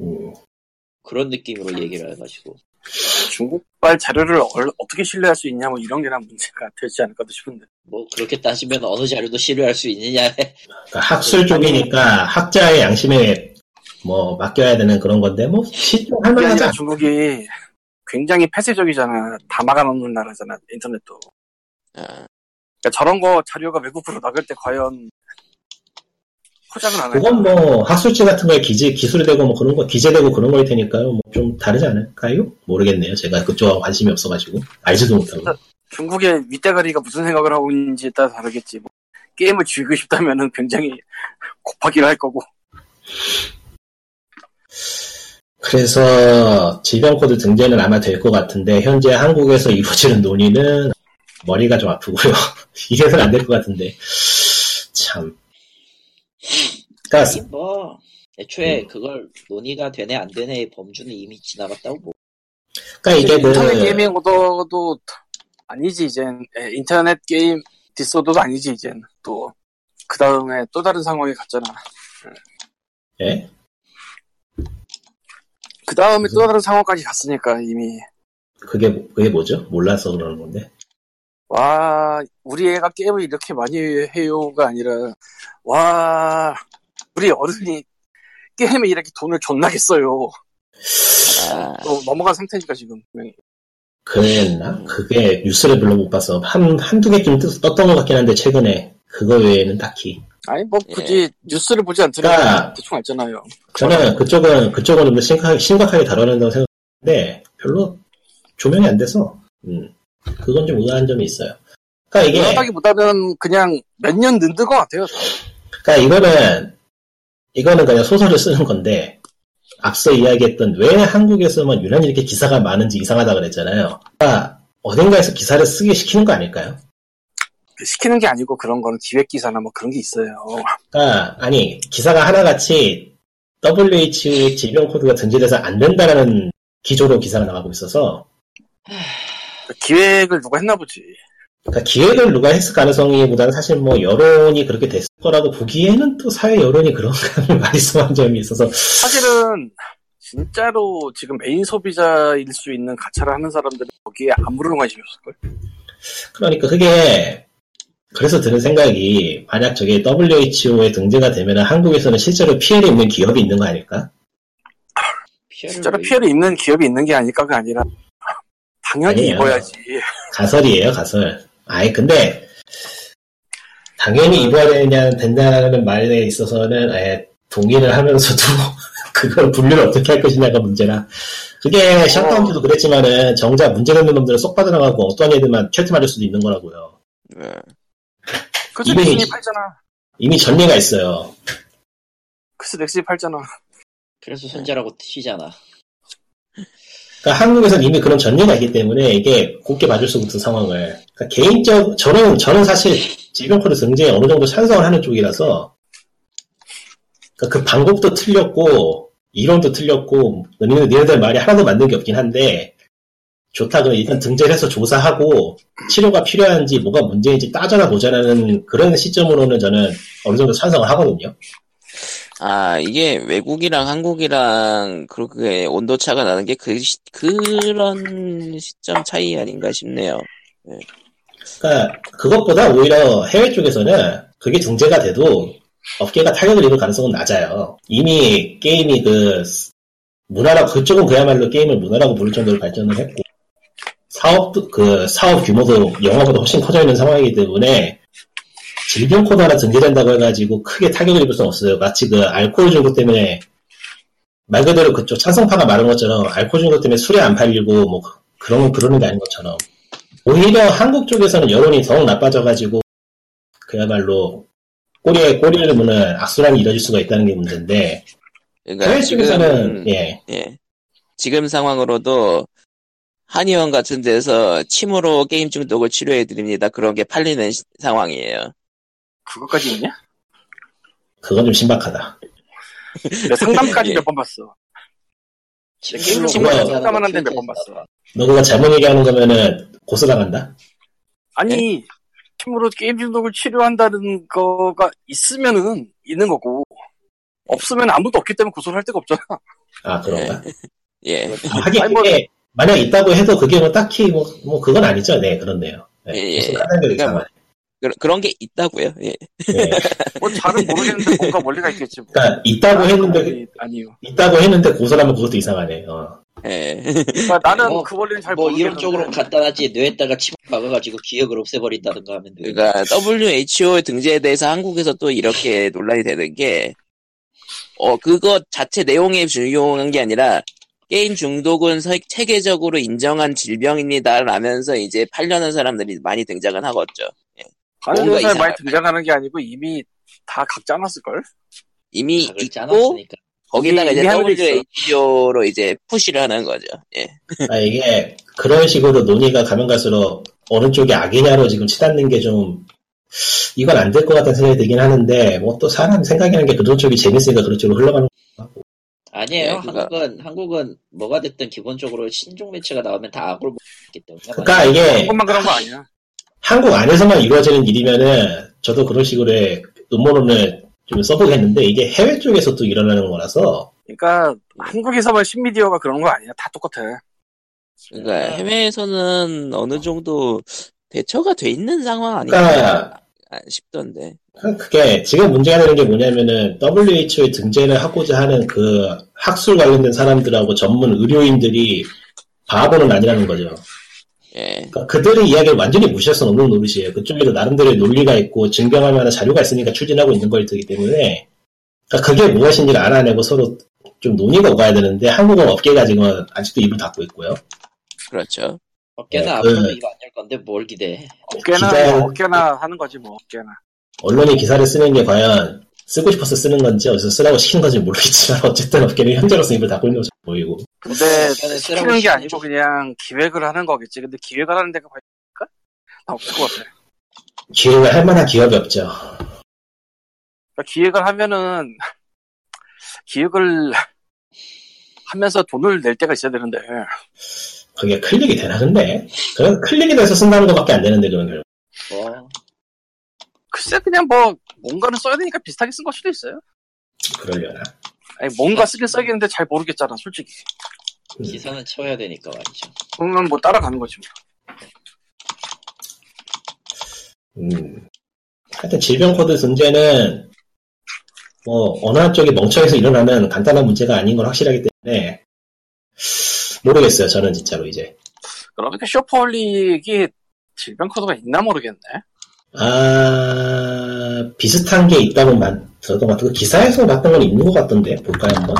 음, 그런 느낌으로 얘기를 해가지고 중국발 자료를 얼- 어떻게 신뢰할 수 있냐 뭐 이런 게 난 문제가 되지 않을까 싶은데. 뭐 그렇게 따지면 어느 자료도 신뢰할 수 있느냐에 그러니까 학술 쪽이니까 학자의 양심에 뭐 맡겨야 되는 그런 건데, 뭐, 실종할 만하지 않 중국이 굉장히 폐쇄적이잖아. 다 막아놓는 나라잖아. 인터넷도. 아, 그러니까 저런 거 자료가 외국으로 나갈 때 과연 포장을 안? 그건 뭐, 학술지 같은 거에 기재, 기술이 되고 뭐 그런 거, 기재되고 그런 거일 테니까요. 뭐 좀 다르지 않을까요? 모르겠네요. 제가 그쪽하고 관심이 없어가지고. 알지도 못하고. 중국의 윗대가리가 무슨 생각을 하고 있는지에 따라 다르겠지. 뭐, 게임을 즐기고 싶다면은 굉장히 곱하기를 할 거고. 그래서 질병코드 등재는 아마 될 것 같은데 현재 한국에서 이루어지는 논의는 머리가 좀 아프고요. 이래서는 안 될 것 같은데 참. 그러니까 이뭐 애초에 그걸 논의가 되네 안 되네의 범주는 이미 지나갔다고 뭐 그러니까 이게 인터넷 그 게이밍 오더도 아니지 이젠 예, 인터넷 게임 디소더도 아니지 이젠 또 그 다음에 또 다른 상황이 갔잖아. 예? 그 다음에 무슨- 또 다른 상황까지 갔으니까 이미 그게 뭐- 그게 뭐죠? 몰라서 그러는 건데. 와 우리 애가 게임을 이렇게 많이 해요가 아니라 와 우리 어른이 게임에 이렇게 돈을 존나게 써요. 아, 또 넘어간 상태니까 지금 분명히. 그랬나? 그게 뉴스를 별로 못 봐서 한 한두 개쯤 떴- 떴던 것 같긴 한데 최근에 그거 외에는 딱히. 아니 뭐 굳이 뉴스를 보지 않더라도 그러니까 대충 알잖아요. 저는 그쪽은 그쪽은 심각하게, 심각하게 다뤄낸다고 생각하는데 별로 조명이 안 돼서 음, 그건 좀 의아한 점이 있어요. 그러니까 이게 의아하기보다는 그냥 몇 년 늦은 것 같아요. 그러니까 이거는 이거는 그냥 소설을 쓰는 건데 앞서 이야기했던 왜 한국에서만 유난히 이렇게 기사가 많은지 이상하다 그랬잖아요. 그러니까 어딘가에서 기사를 쓰게 시키는 거 아닐까요? 시키는 게 아니고 그런 거는 기획 기사나 뭐 그런 게 있어요. 그러니까 아니 기사가 하나같이 WHO의 질병 코드가 등재돼서 안 된다라는 기조로 기사가 나가고 있어서 기획을 누가 했나 보지. 그러니까 기획을 누가 했을 가능성이보다는 사실 뭐 여론이 그렇게 됐을 거라고 보기에는 또 사회 여론이 그런가 많이 있어한 점이 있어서 사실은 진짜로 지금 메인 소비자일 수 있는 가차를 하는 사람들은 거기에 아무런 관심이 없을걸. 그러니까 그게 그래서 드는 생각이 만약 저게 WHO에 등재가 되면 한국에서는 실제로 피해를 입는 기업이 있는 거 아닐까? 피해를 진짜로 왜- 피해를 입는 기업이 있는 게 아닐까가 아니라 당연히 아니에요. 입어야지. 가설이에요 가설. 아이 근데 당연히 입어야 되냐 된다는 말에 있어서는 아예 동의를 하면서도 그걸 분류를 어떻게 할 것이냐가 문제라 그게 셧다운도 그랬지만은 정작 문제되는 놈들은 쏙 빠져나가고 어떤 애들만 큐트 맞을 수도 있는 거라고요. 네. 그래서 이미- 넥슨이 팔잖아. 이미 전례가 있어요. 그래서 넥슨이 팔잖아. 그래서 손절하고 튀잖아 그러니까 한국에서는 이미 그런 전례가 있기 때문에 이게 곱게 봐줄 수 없는 상황을. 그러니까 개인적, 저는, 저는 사실 질병코드 등재에 어느 정도 찬성을 하는 쪽이라서, 그러니까 그 방법도 틀렸고, 이론도 틀렸고, 너희들, 너희들 말이 하나도 맞는 게 없긴 한데, 좋다, 그럼 일단 등재를 해서 조사하고, 치료가 필요한지, 뭐가 문제인지 따져나 보자라는 그런 시점으로는 저는 어느 정도 찬성을 하거든요. 아, 이게 외국이랑 한국이랑 그렇게 온도차가 나는 게 그, 시- 그런 시점 차이 아닌가 싶네요. 그러니까 그것보다 오히려 해외 쪽에서는 그게 등재가 돼도 업계가 타격을 입을 가능성은 낮아요. 이미 게임이 그 문화라고 그쪽은 그야말로 게임을 문화라고 부를 정도로 발전을 했고 사업도 그 사업 규모도 영화보다 훨씬 커져 있는 상황이기 때문에 질병 코드 하나 등재된다고 해가지고 크게 타격을 입을 수는 없어요. 마치 그 알코올 중독 때문에 말 그대로 그쪽 찬성파가 말한 것처럼 알코올 중독 때문에 술이 안 팔리고 뭐 그런 그러는 게 아닌 것처럼 오히려 한국 쪽에서는 여론이 더욱 나빠져가지고 그야말로 꼬리에 꼬리를 무는 악순환이 이뤄질 수가 있다는 게 문제인데 그러니까 해외 쪽에서는 지금, 예 예. 지금 상황으로도 한의원 같은 데서 침으로 게임 중독을 치료해 드립니다. 그런 게 팔리는 시- 상황이에요. 그것까지 있냐? 그건 좀 신박하다. 내가 상담까지 예. 몇번 봤어. 게임 친구가 중독 상담하는데 트위터에서 몇번 봤어. 너 그거 잘못 얘기하는 거면은 고소당한다. 아니, 팀으로 게임 중독을 치료한다는 거가 있으면은 있는 거고, 없으면 아무도 없기 때문에 고소를 할 데가 없잖아. 아 그런가? 예. 아, 하긴 아니, 뭐- 만약 있다고 해도 그게 뭐 딱히 뭐, 뭐 그건 아니죠. 네 그렇네요. 네, 예, 예. 그러니까 이 상하네. 그, 그런 게 있다고요. 예. 예. 뭐 잘은 모르겠는데 뭔가 원리가 있겠지. 뭐. 그러니까 있다고 했는데 아니, 아니요. 있다고 했는데 고소를 하면 그것도 이상하네. 어. 예. 그러니까 나는 뭐, 그 원리는 잘 뭐 모르겠는데. 이런 쪽으로 놨지 뇌에다가 침을 박아가지고 기억을 없애버린다든가 하면 돼. 그러니까 WHO 등재에 대해서 한국에서 또 이렇게 논란이 되는 게, 어, 그거 자체 내용에 중요한 게 아니라, 게임 중독은 서- 체계적으로 인정한 질병입니다라면서 이제 팔려는 사람들이 많이 등장은 하겠죠. 뭔가 회사에 많이. 등장하는 게 아니고 이미 다 각자 놨을걸? 이미 있고. 거기다가 이제. WHO로 이제 푸시를 하는 거죠. 예. 아 이게 그런 식으로 논의가 가면 갈수록 어느 쪽이 악이냐로 지금 치닫는 게 좀 이건 안 될 것 같다는 생각이 들긴 하는데 뭐 또 사람 생각이라는 게 그런 쪽이 재밌으니까 그런 쪽으로 흘러가는 아니에요. 네, 그거- 한국은 한국은 뭐가 됐든 기본적으로 신종 매체가 나오면 다 악을 먹기 때문에. 그러니까 이게 한국만 그런 거 아니야. 한국 안에서만 이루어지는 일이면은 저도 그런 식으로의 음모론을 좀 써보겠는데 이게 해외 쪽에서 또 일어나는 거라서 그러니까 한국에서만 신미디어가 그런 거 아니야. 다 똑같아. 그러니까 해외에서는 어느 정도 대처가 돼 있는 상황 아닌가 그러니까 싶던데. 그게 지금 문제가 되는 게 뭐냐면은 WHO에 등재를 하고자 하는 그 학술 관련된 사람들하고 전문 의료인들이 바보는 아니라는 거죠. 예. 그러니까 그들의 이야기를 완전히 무시할 수는 없는 노릇이에요. 그쪽에도 나름대로의 논리가 있고 증명할 만한 자료가 있으니까 추진하고 있는 거기 때문에 그러니까 그게 무엇인지를 알아내고 서로 좀 논의가 오가야 되는데 한국은 업계가 지금 아직도 입을 닫고 있고요. 그렇죠. 어깨나 네, 앞으로도 그- 이거 안 열 건데 뭘 기대해. 어깨나 기자- 뭐 어깨나 하는 거지 뭐 어깨나. 언론이 기사를 쓰는 게 과연 쓰고 싶어서 쓰는 건지 어디서 쓰라고 시킨 건지 모르겠지만 어쨌든 업계는 현재로서 입을 닫고 있는 것처럼 보이고 근데 시키는 게 시키는 아니고 그냥 기획을 하는 거겠지. 근데 기획을 하는 데가 과연 있을까? 나 없을 것 같아. 기획을 할 만한 기업이 없죠. 그러니까 기획을 하면은 기획을 하면서 돈을 낼 때가 있어야 되는데 그게 클릭이 되나 근데 그건 클릭이 돼서 쓴다는 것밖에 안 되는데 그런 결국 뭐 글쎄 그냥 뭐 뭔가는 써야 되니까 비슷하게 쓴 걸 수도 있어요. 그러려나. 아니 뭔가 쓰긴 써야겠는데 잘 모르겠잖아 솔직히. 기사는 채워야 되니까 말이죠. 그러면 뭐 따라가는 거지. 뭐. 음. 하여튼 질병 코드 존재는 뭐 어느 한쪽이 멍청해서 일어나는 간단한 문제가 아닌 건 확실하기 때문에 모르겠어요. 저는 진짜로 이제 그러니까 shopaholic이 질병 코드가 있나 모르겠네. 아 비슷한 게 있다고 만 들었던 것 같고 그 기사에서 봤던 건 있는 것 같던데 볼까요 한번?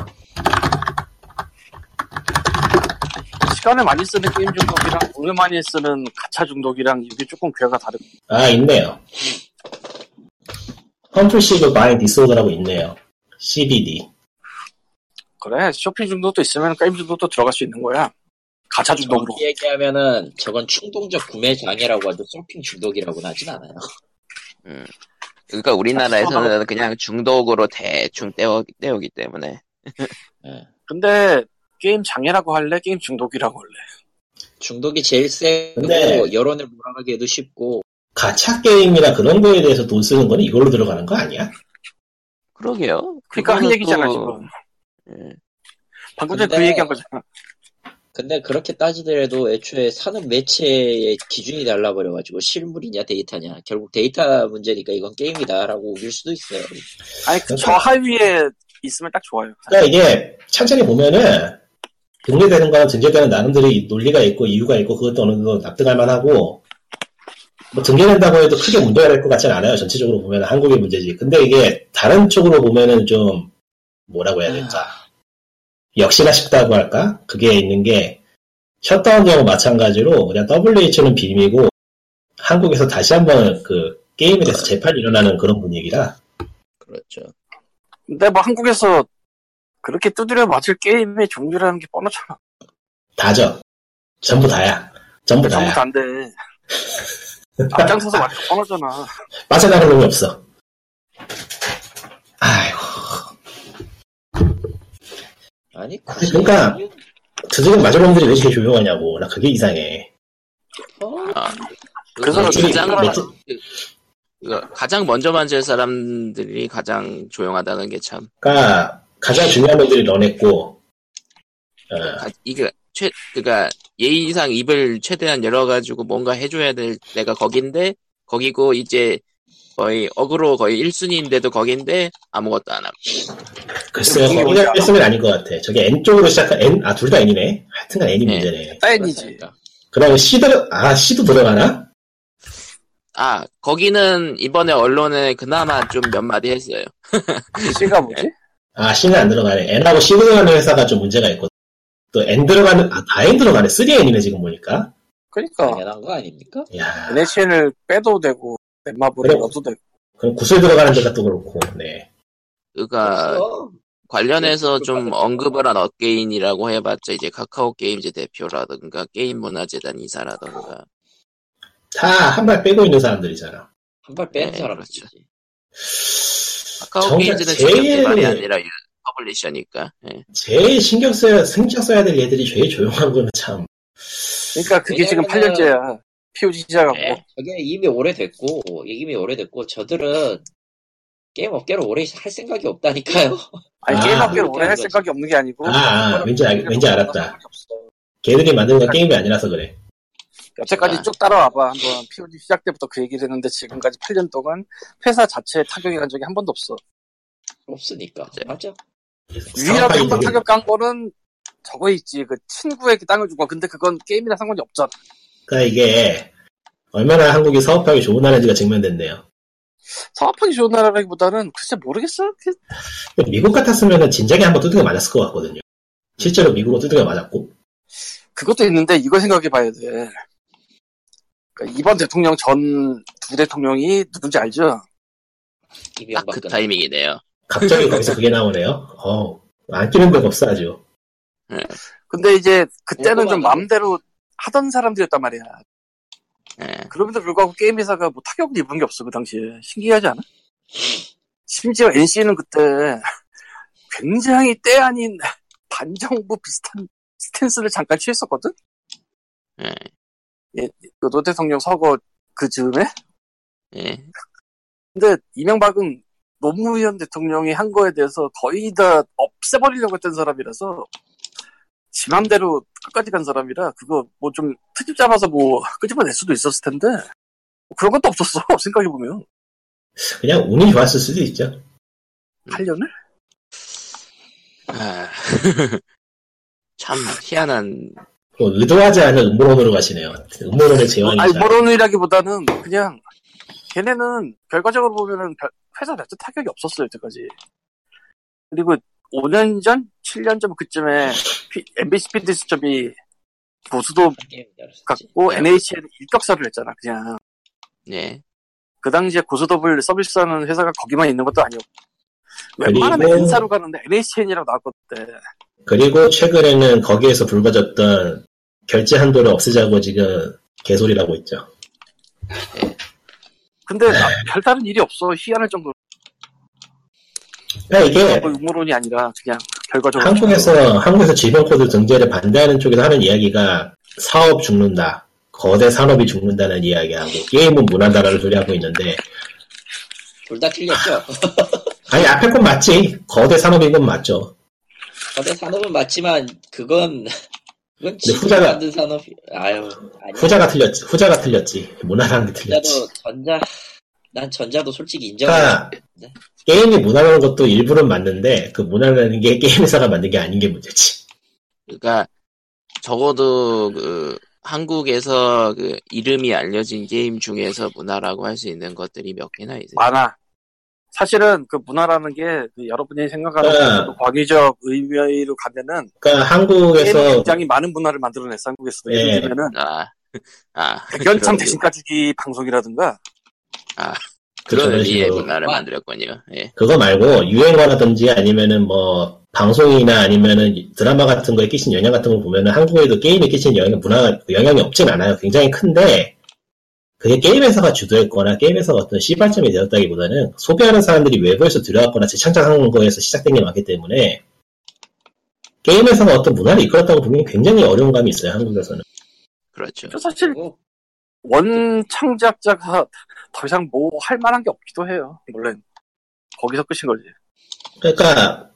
시간을 많이 쓰는 게임 중독이랑 돈을 많이 쓰는 가차 중독이랑 이게 조금 궤가 다르고 아 있네요. compulsive buying disorder라고 있네요. CBD. 그래 쇼핑 중독도 있으면 게임 중독도 들어갈 수 있는 거야. 가차 중독으로. 얘기하면은 저건 충동적 구매 장애라고 하도 쇼핑 중독이라고는 하진 않아요. 그러니까 우리나라에서는 그냥 중독으로 대충 떼어, 떼우기 때문에. 예. 근데 게임 장애라고 할래? 게임 중독이라고 할래? 중독이 제일 세고 근데- 여론을 몰아가기에도 쉽고 가챠 게임이나 그런 거에 대해서 돈 쓰는 거는 이걸로 들어가는 거 아니야? 그러게요. 그러니까 한 얘기잖아 또- 지금. 예. 방금 전에 그 근데- 얘기한 거잖아. 근데 그렇게 따지더라도 애초에 사는 매체의 기준이 달라버려가지고 실물이냐 데이터냐 결국 데이터 문제니까 이건 게임이다라고 우길 수도 있어요. 아니 그저 하위에 있으면 딱 좋아요. 그러니까 이게 천천히 보면은 등재되는 거는 등재되는 나름대로 이 논리가 있고 이유가 있고 그것도 어느 정도 납득할 만하고 뭐 등재된다고 해도 크게 문제가 될 것 같진 않아요. 전체적으로 보면 한국의 문제지. 근데 이게 다른 쪽으로 보면은 좀 뭐라고 해야 될까? 역시나 쉽다고 할까? 그게 있는 게 셧다운 경우 마찬가지로 그냥 WH는 빔이고 한국에서 다시 한번 그 게임에 대해서 재판이 일어나는 그런 분위기라 그렇죠. 근데 뭐 한국에서 그렇게 두드려 맞을 게임의 종류라는 게 뻔하잖아. 다죠. 전부 다야. 전부 전부 다야. 다인데. 앞장서서 거 뻔하잖아. 빠져나갈 놈이 없어. 아이고. 아니 그러니까 드디어 맞을 놈들이 왜 이렇게 조용하냐고. 나 그게 이상해. 어? 아, 그래서 그 매출이- 가장 매출- 그 가장 먼저 만질 사람들이 가장 조용하다는 게 참. 그러니까 가장 중요한 놈들이 런했고 어, 가- 이게 최 그니까 예의상 입을 최대한 열어가지고 뭔가 해줘야 될 내가 거긴데 거기고 이제 거의 어그로 거의 1순위인데도 거긴데 아무것도 안 하고 글쎄요 거기가 뭐야? 1순위는 아닌 것 같아. 저게 N 쪽으로 시작한 N 아 둘 다 N이네. 하여튼간 N이 네. 문제네. 그렇다니까. 그다음에 C도 아 C도 들어가나? 아 거기는 이번에 언론에 그나마 좀 몇 마디 했어요 C가 뭐지? 아 C는 안 들어가네. N하고 C 들어가는 회사가 좀 문제가 있고 또 N 들어가는 아 다 N 들어가네. 3N이네 지금 보니까. 그러니까 당연한 거 아닙니까? 야 NHN을 빼도 되고 넷마블을 그래. 넣어도 되고. 그럼 구슬 들어가는 데가 또 그렇고 네. 그니까 없어. 관련해서 그- 좀 그- 언급을 한 업계인이라고 해봤자 이제 카카오 게임즈 대표라든가 게임 문화재단 이사라든가 다 한 발 빼고 있는 사람들이잖아. 한 발 빼는 네, 사람이지. 카카오 정작 게임즈는 제일- 개발이 아니라 유- publisher니까 예. 제일 신경 써야 신경 써야 될 얘들이 제일 조용한 거는 참. 그러니까 그게 지금 왜냐면은- 8년째야. POG 시작하고. 네. 저게 이미 오래됐고 이미 오래됐고 저들은 게임 업계로 오래 할 생각이 없다니까요. 아니 아, 게임 업계를 그렇게 오래 할 거지. 생각이 없는 게 아니고. 아, 아, 왠지 알- 왠지 알았다. 걔들이 만드는 건 게임이 아니라서 그래. 여태까지 아. 쭉 따라와봐. 한번 POG 시작 때부터 그 얘기를 했는데 지금까지 8년 동안 회사 자체에 타격이 간 적이 한 번도 없어. 없으니까. 네. 맞아. 유일하게 사업하기 한번 되게- 타격 간 거는 저거 있지. 그 친구에게 땅을 준 거. 근데 그건 게임이랑 상관이 없잖아. 그러니까 이게 얼마나 한국이 사업하기 좋은 나라인지가 증명됐네요. 사업하기 좋은 나라라기보다는 글쎄 모르겠어. 그- 미국 같았으면 진작에 한번 두들겨 맞았을 것 같거든요. 실제로 미국은 두들겨 맞았고. 그것도 있는데 이거 생각해 봐야 돼. 그러니까 이번 대통령 전 두 대통령이 누군지 알죠? 딱 그. 타이밍이네요 갑자기 거기서 그게 나오네요. 어, 안 끼는 데가 없어 아주. 근데 이제 그때는 좀 궁금하네. 마음대로 하던 사람들이었단 말이야. 예. 그럼에도 불구하고 게임 회사가 뭐 타격을 입은 게 없어 그 당시에 신기하지 않아? 심지어 NC는 그때 굉장히 때 아닌 반정부 비슷한 stance를 잠깐 취했었거든? 예. 그 노 대통령 서거 그 즈음에? 예. 근데 이명박은 노무현 대통령이 한 거에 대해서 거의 다 없애버리려고 했던 사람이라서 지 맘대로 끝까지 간 사람이라 그거 뭐좀 트집 잡아서 뭐 끄집어낼 수도 있었을 텐데 뭐 그런 것도 없었어 생각해보면 그냥 운이 좋았을 수도 있죠. 8년을? 아, 참 희한한 뭐 의도하지 않은 음모론으로 가시네요. 음모론의 제왕이죠. 아니 모론이라기보다는 그냥 걔네는 결과적으로 보면은 별- 회사 자체 타격이 없었어요 여태까지 그리고 5년 전? 7년 전 그쯤에 P- MBC 고수도 게임 잘했었지. 갖고 NHN 일격사를 했잖아 그냥 예. 그 당시에 고수톱을 서비스하는 회사가 거기만 있는 것도 아니었고 웬만하면 N사로 가는데 NHN이라고 나왔거든 그리고 최근에는 거기에서 불거졌던 결제 한도를 없애자고 지금 개소리하고 있죠. 근데 나- 별다른 일이 없어 희한할 정도로 그러니까 이게 뭐 음모론이 아니라 그냥 결과적으로 한국에서 한국에서 질병 코드 등재를 반대하는 쪽에서 하는 이야기가 사업 죽는다, 거대 산업이 죽는다는 이야기하고 게임은 문화다라는 소리 하고 있는데 둘 다 틀렸죠. 아니 앞에 건 맞지 거대 산업인 건 맞죠. 거대 산업은 맞지만 그건 그건 후자가- 만든 산업이 아유 아니 후자가 틀렸지 후자가 틀렸지 무난한 게 틀렸지. 전자도 전자 난 전자도 솔직히 인정해. 그러니까 네. 게임이 무난한 것도 일부는 맞는데 그 무난한 게 게임 회사가 만든 게 아닌 게 문제지. 그러니까 적어도 그 한국에서 그 이름이 알려진 게임 중에서 문화라고 할 수 있는 것들이 몇 개나 있어요. 많아. 사실은 그 문화라는 게 그 여러분이 생각하는 아. 그 광의적 의미로 가면은 그러니까 한국에서 굉장히 많은 문화를 만들어냈어 한국에서 예. 예를 들면은 아, 아, 백연창 그런- 대신 까주기 방송이라든가 아, 그런 그런 의미의 식으로. 문화를 아. 만들었군요. 예. 그거 말고 유행어라든지 아니면은 뭐 방송이나 아니면은 드라마 같은 거에 끼친 영향 같은 걸 보면은 한국에도 게임에 끼친 영향 문화가 영향이 없진 않아요. 굉장히 큰데 그게 게임 회사가 주도했거나 게임 회사가 어떤 시발점이 되었다기보다는 소비하는 사람들이 외부에서 들여왔거나 재창작하는 거에서 시작된 게 많기 때문에 게임 회사가 어떤 문화를 이끌었다고 보기엔 굉장히 어려운 감이 있어요 한국에서는. 그렇죠. 또 사실 원 창작자가 더 이상 뭐 할 만한 게 없기도 해요. 물론 거기서 끝인 거지. 그러니까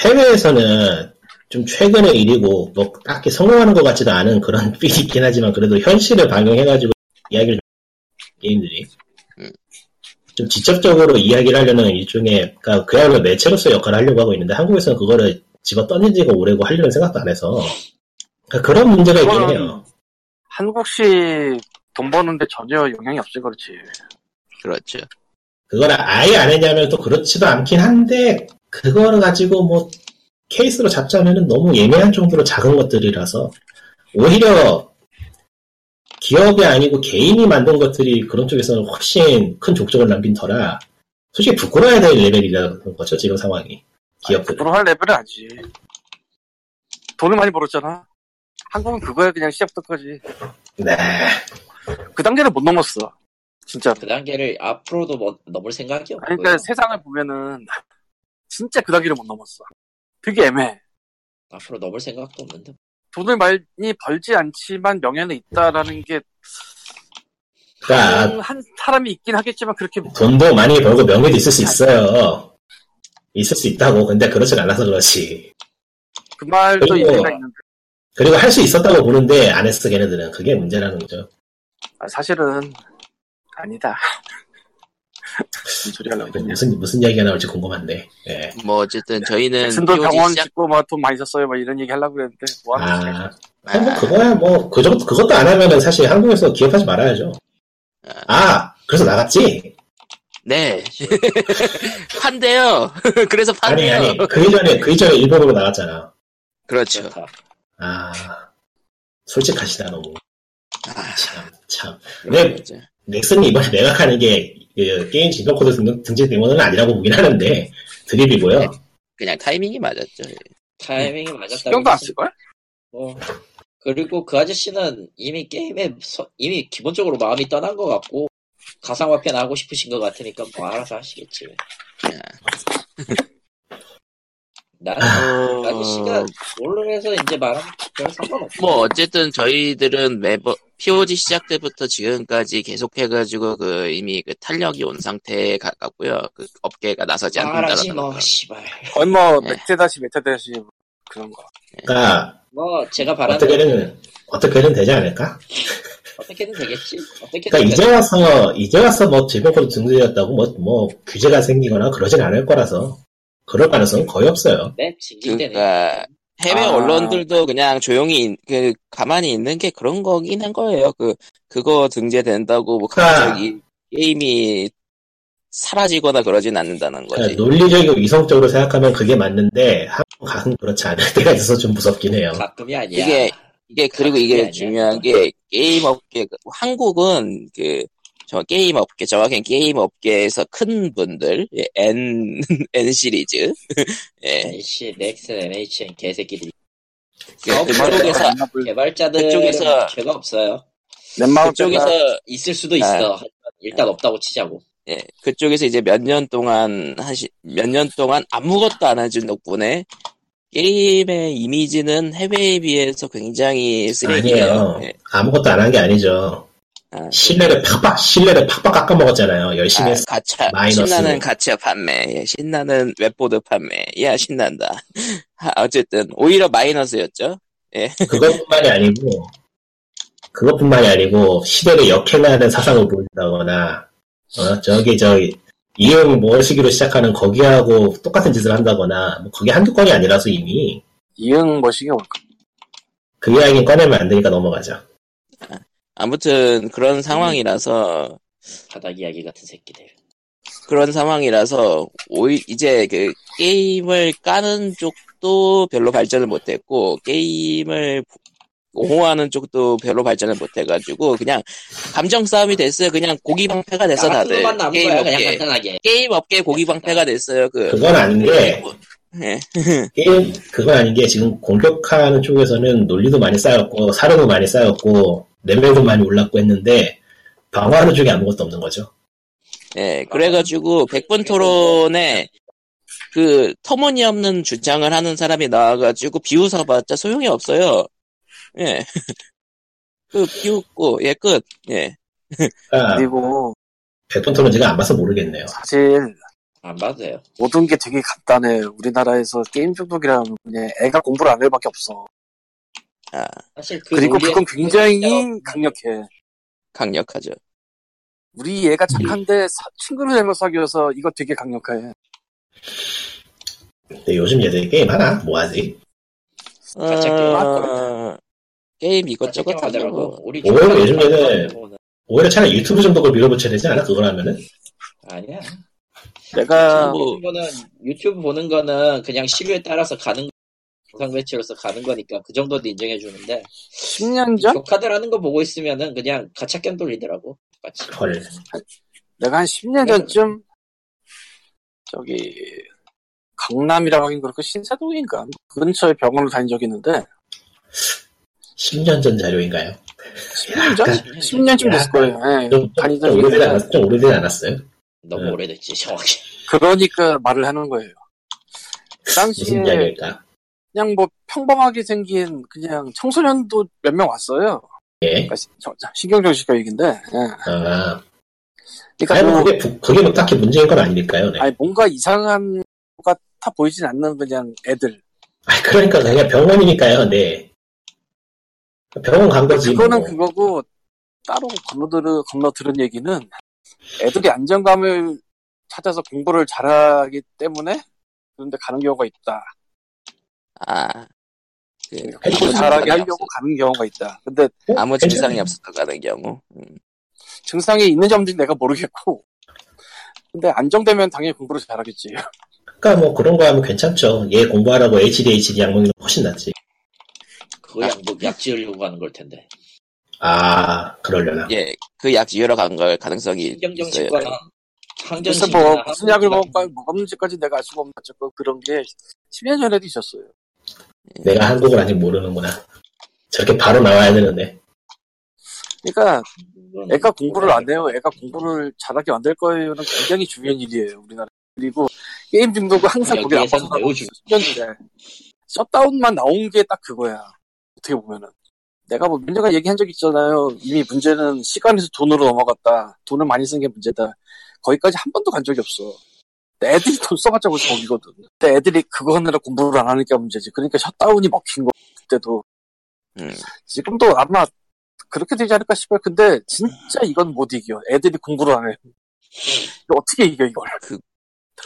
해외에서는 좀 최근의 일이고 뭐 딱히 성공하는 것 같지도 않은 그런 삐이 있긴 하지만 그래도 현실을 반영해가지고 이야기를 좀- 게임들이 음. 좀 직접적으로 이야기를 하려는 일종의 그러니까 그야말로 매체로서 역할을 하려고 하고 있는데 한국에서는 그거를 집어 던지고 오래고 하려는 생각도 안 해서 그런 문제가 있긴 해요. 한국식 돈 버는데 전혀 영향이 없을 그렇지. 그렇죠. 그걸 아예 안 했냐면 또 그렇지도 않긴 한데 그거를 가지고 뭐 케이스로 잡자면은 너무 예매한 정도로 작은 것들이라서 오히려 기업이 아니고 개인이 만든 것들이 그런 쪽에서는 훨씬 큰 족적을 남긴 터라 솔직히 부끄러워야 될 레벨이라는 거죠 지금 상황이 기업들 부끄러워 할 레벨은 아니지. 돈을 많이 벌었잖아. 한국은 그거야 그냥 시작부터 까지. 네 그 단계를 못 넘었어. 진짜로. 그 단계를 앞으로도 뭐 넘을 생각이. 아니, 그러니까 세상을 보면은 진짜 그 단계를 못 넘었어. 되게 애매해. 앞으로 넘을 생각도 없는데. 돈을 많이 벌지 않지만 명예는 있다라는 게 그러니까 한, 한 사람이 있긴 하겠지만 그렇게 돈도 많이 벌고 명예도 있을 수 있어요 있을 수 있다고 근데 그렇진 않아서 그렇지 그 말도 그리고- 일리가 있는데 그리고 할 수 있었다고 보는데 안 했어 걔네들은 그게 문제라는 거죠 아, 사실은 아니다. 무슨 소리 하려고 그랬냐. 무슨 무슨 얘기가 나올지 궁금한데. 예. 뭐 어쨌든 저희는 POG 병원 시작 짓고 막돈 많이 썼어요. 막 이런 얘기 하려고 그랬는데 뭐 하는? 아, 아니, 뭐 그거야 뭐그 정도 그것도 안 하면은 사실 한국에서 기업하지 말아야죠. 아, 그래서 나갔지? 네 판대요. 그래서 아니 판대요. 아니 그 이전에 그 이전에 일본으로 나갔잖아. 그렇죠. 그렇다. 아, 솔직하시다 너무. 아, 참 참. 그런 네. 거죠. 넥슨이 이번에 매각하는 게 그, 게임 질병 코드 등등 등재 때문은 아니라고 보긴 하는데 드립이고요. 그냥 타이밍이 맞았죠. 타이밍이 맞았다고. 신경도 안 쓸걸? 뭐. 그리고 그 아저씨는 이미 게임에 서- 이미 기본적으로 마음이 떠난 것 같고 가상화폐 하고 싶으신 것 같으니까 뭐 알아서 하시겠지. 나는 어, 그 아저씨가 뭘로 해서 이제 말하면 별 상관없어. 뭐 어쨌든 저희들은 매번 POG 시작 때부터 지금까지 계속해가지고 그 이미 그 탄력이 온 상태에 가깝고요. 그 업계가 나서지 않는다는 뭐 거. 씨발. 거의 뭐 네. めでたし めでたし 그런 거. 그러니까 뭐 제가 바라는 어떻게든 어떻게든 되지 않을까? 어떻게든 되겠지. 어떻게든 그러니까 이제 와서 이제 와서 뭐 질병 코드 등재였다고 뭐 뭐 규제가 생기거나 그러진 않을 거라서 그럴 가능성은 거의 없어요. 네. 그러니까 해외 아. 언론들도 그냥 조용히 있- 그 가만히 있는 게 그런 거긴 한 거예요. 그 그거 등재된다고 뭐 갑자기 게임이 사라지거나 그러진 않는다는 거지. 그러니까 논리적이고 이성적으로 생각하면 그게 맞는데 한국 가끔 그렇지 않을 때가 있어서 좀 무섭긴 해요. 가끔이 아니야. 이게 이게 그리고 이게 아니야. 중요한 게 게임 업계 한국은 그 저 게임 업계 정확히 게임 업계에서 큰 분들 예, N N 시리즈 예 NC, 넥슨, NHN 개새끼들이 그, 어, 그쪽에서 개발자들 그쪽에서- 죄가 없어요. 그쪽에서 있을 수도 있어. 하지만 일단 없다고 치자고. 예, 그쪽에서 이제 몇 년 동안 하시, 몇년 동안 아무것도 안 해준 덕분에 게임의 이미지는 해외에 비해서 굉장히 쓰레기예요. 아니에요. 예. 아무것도 안 한 게 아니죠. 아, 신뢰를 팍팍 신뢰를 팍팍 깎아 먹었잖아요. 열심히 아, 했어. 가차, 마이너스로. 신나는 가차 판매, 예, 신나는 웹보드 판매, 야 신난다. 하, 어쨌든 오히려 마이너스였죠. 그것뿐만이 아니고 그것뿐만이 아니고 시대를 역행하는 사상을 보인다거나 어, 저기 저기 이응 모시기로 시작하는 거기하고 똑같은 짓을 한다거나 뭐 그게 한두 건이 아니라서 이미 이응 머시기 올까? 그 이야기 꺼내면 안 되니까 넘어가죠. 아무튼 그런 상황이라서 바닥 이야기 같은 새끼들. 그런 상황이라서 오히 이제 그 게임을 까는 쪽도 별로 발전을 못했고 게임을 옹호하는 쪽도 별로 발전을 못해가지고 그냥 감정 싸움이 됐어요. 그냥 고기 방패가 됐어 다들 게임 거야 업계 간단하게. 게임 업계 고기 방패가 됐어요. 그 그건 아닌 게 예. 게임 그건 아닌 게 지금 공격하는 쪽에서는 논리도 많이 쌓였고 사료도 많이 쌓였고 레벨도 많이 올랐고 했는데 방어하는 쪽에 아무것도 없는 거죠. 예, 그래가지고 백분 토론에 그 터무니없는 주장을 하는 사람이 나와가지고 비웃어봤자 소용이 없어요. 예. 그 비웃고 예 끝. 예. 그러니까 그리고 백분 토론 제가 안 봐서 모르겠네요. 사실 안 봐도 돼요. 모든 게 되게 간단해. 우리나라에서 게임 중독이라면 그냥 애가 공부를 안 할 밖에 없어. 아 사실 그 그리고 그건 굉장히 강력해. 강력하죠. 우리 애가 착한데 사- 친구를 잘못 사귀어서 이거 되게 강력해. 근데 요즘 얘들 게임 하나? 뭐 하지? 게임 할 어, 게임 이것저것 하더라고. 우리 오히려 요즘에는 보면은 오히려 차라리 유튜브 정도 걸 밀어붙여야 되지 않아? 그걸 하면은? 아니야. 내가 뭐 유튜브 보는 거는 그냥 시류에 따라서 가는 영상 매체로서 가는 거니까 그 정도도 인정해 주는데 10년 전? 교카드라는 거 보고 있으면은 그냥 가차겜 돌리더라고. 같이. 헐. 내가 한 10년 전쯤 저기 강남이라고 하긴 그렇고 신사동인가 그 근처에 병원을 다닌 적이 있는데 10년 전 자료인가요? 10년 전? 10년쯤 됐을 거예요. 예. 좀, 좀, 다니던 좀 오래되지 않았, 좀 오래되지 않았어요? 너무 네. 오래됐지 정확히. 그러니까 말을 하는 거예요. 그 당시에 무슨 이야기일까? 그냥 뭐 평범하게 생긴 그냥 청소년도 몇 명 왔어요. 예. 그러니까 시- 저- 저- 신경정신 교육인데. 예. 아, 그러니까 아니, 뭐 뭐, 그게, 부- 그게 뭐 딱히 문제인 건 아니니까요. 네. 아니 뭔가 이상한 것 같아 보이진 않는 그냥 애들. 아, 그러니까 그냥 병원이니까요, 네. 병원 간 거지. 그거는 뭐. 그거고 따로 건너들 건너 들은 얘기는 애들이 안정감을 찾아서 공부를 잘하기 때문에 그런데 가는 경우가 있다. 아, 그, 해도 공부 그건 잘하게 하려고 가는 경우가 있다. 근데 어? 아무. 증상이 없었던 가는 경우. 음. 증상이 있는지 없는지 내가 모르겠고. 근데 안정되면 당연히 공부를 잘하겠지. 그러니까 뭐 그런 거 하면 괜찮죠. 얘 공부하라고 HDHD 약 먹는 거 훨씬 낫지. 그거 약, 뭐, 약 지으려고 하는 걸 텐데. 아, 그러려나. 예, 그 약 지으러 간 걸 가능성이 있어요. 그래서 뭐 무슨 약을 먹었는지까지 내가 알 수가 없는 어쨌건 그런 게 10년 전에도 있었어요. 내가 한국을 아직 모르는구나. 저렇게 바로 나와야 되는데. 그러니까 그건 애가 공부를 안 해요. 애가 공부를 잘하게 만들 거예요는 굉장히 중요한 일이에요. 우리나라. 그리고 게임 중독은 항상 거기 매우 중- 10년째 셧다운만 나온 게 딱 그거야. 어떻게 보면은. 내가 뭐 몇 년간 얘기한 적 있잖아요. 이미 문제는 시간에서 돈으로 넘어갔다. 돈을 많이 쓴 게 문제다. 거기까지 한 번도 간 적이 없어. 애들이 돈 써봤자 벌써 거기거든. 근데 애들이 그거 하느라 공부를 안 하니까 문제지. 그러니까 셧다운이 먹힌 거, 그때도. 음. 지금도 아마 그렇게 되지 않을까 싶어요. 근데 진짜 이건 못 이겨. 애들이 공부를 안 해. 이거 어떻게 이겨, 이걸. 그-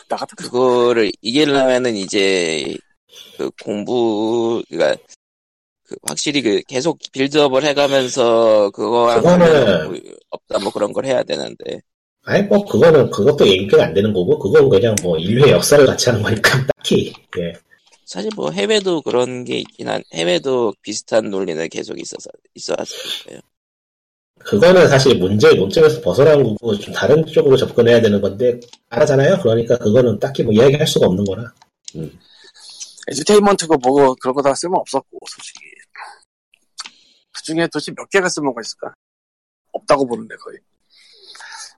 나 같은 그 그거를 이기려면은 이제 그 공부 그니까 그 확실히 그 계속 빌드업을 해가면서 그거랑 그거는- 없다 뭐 그런 걸 해야 되는데 아니, 뭐, 그거는, 그것도 얘기가 안 되는 거고, 그건 그냥 뭐, 인류의 역사를 같이 하는 거니까, 딱히, 예. 사실 뭐 해외도 그런 게 있긴 한 해외도 비슷한 논리는 계속 있어서 있어왔으니까요. 그거는 사실 문제, 논점에서 벗어난 거고, 좀 다른 쪽으로 접근해야 되는 건데, 안 하잖아요? 그러니까 그거는 딱히 뭐, 이야기할 수가 없는 거라. 에듀테인먼트고 뭐고 그런 거 다 쓸모 없었고, 솔직히. 그 중에 도대체 몇 개가 쓸모가 있을까? 없다고 보는데, 거의.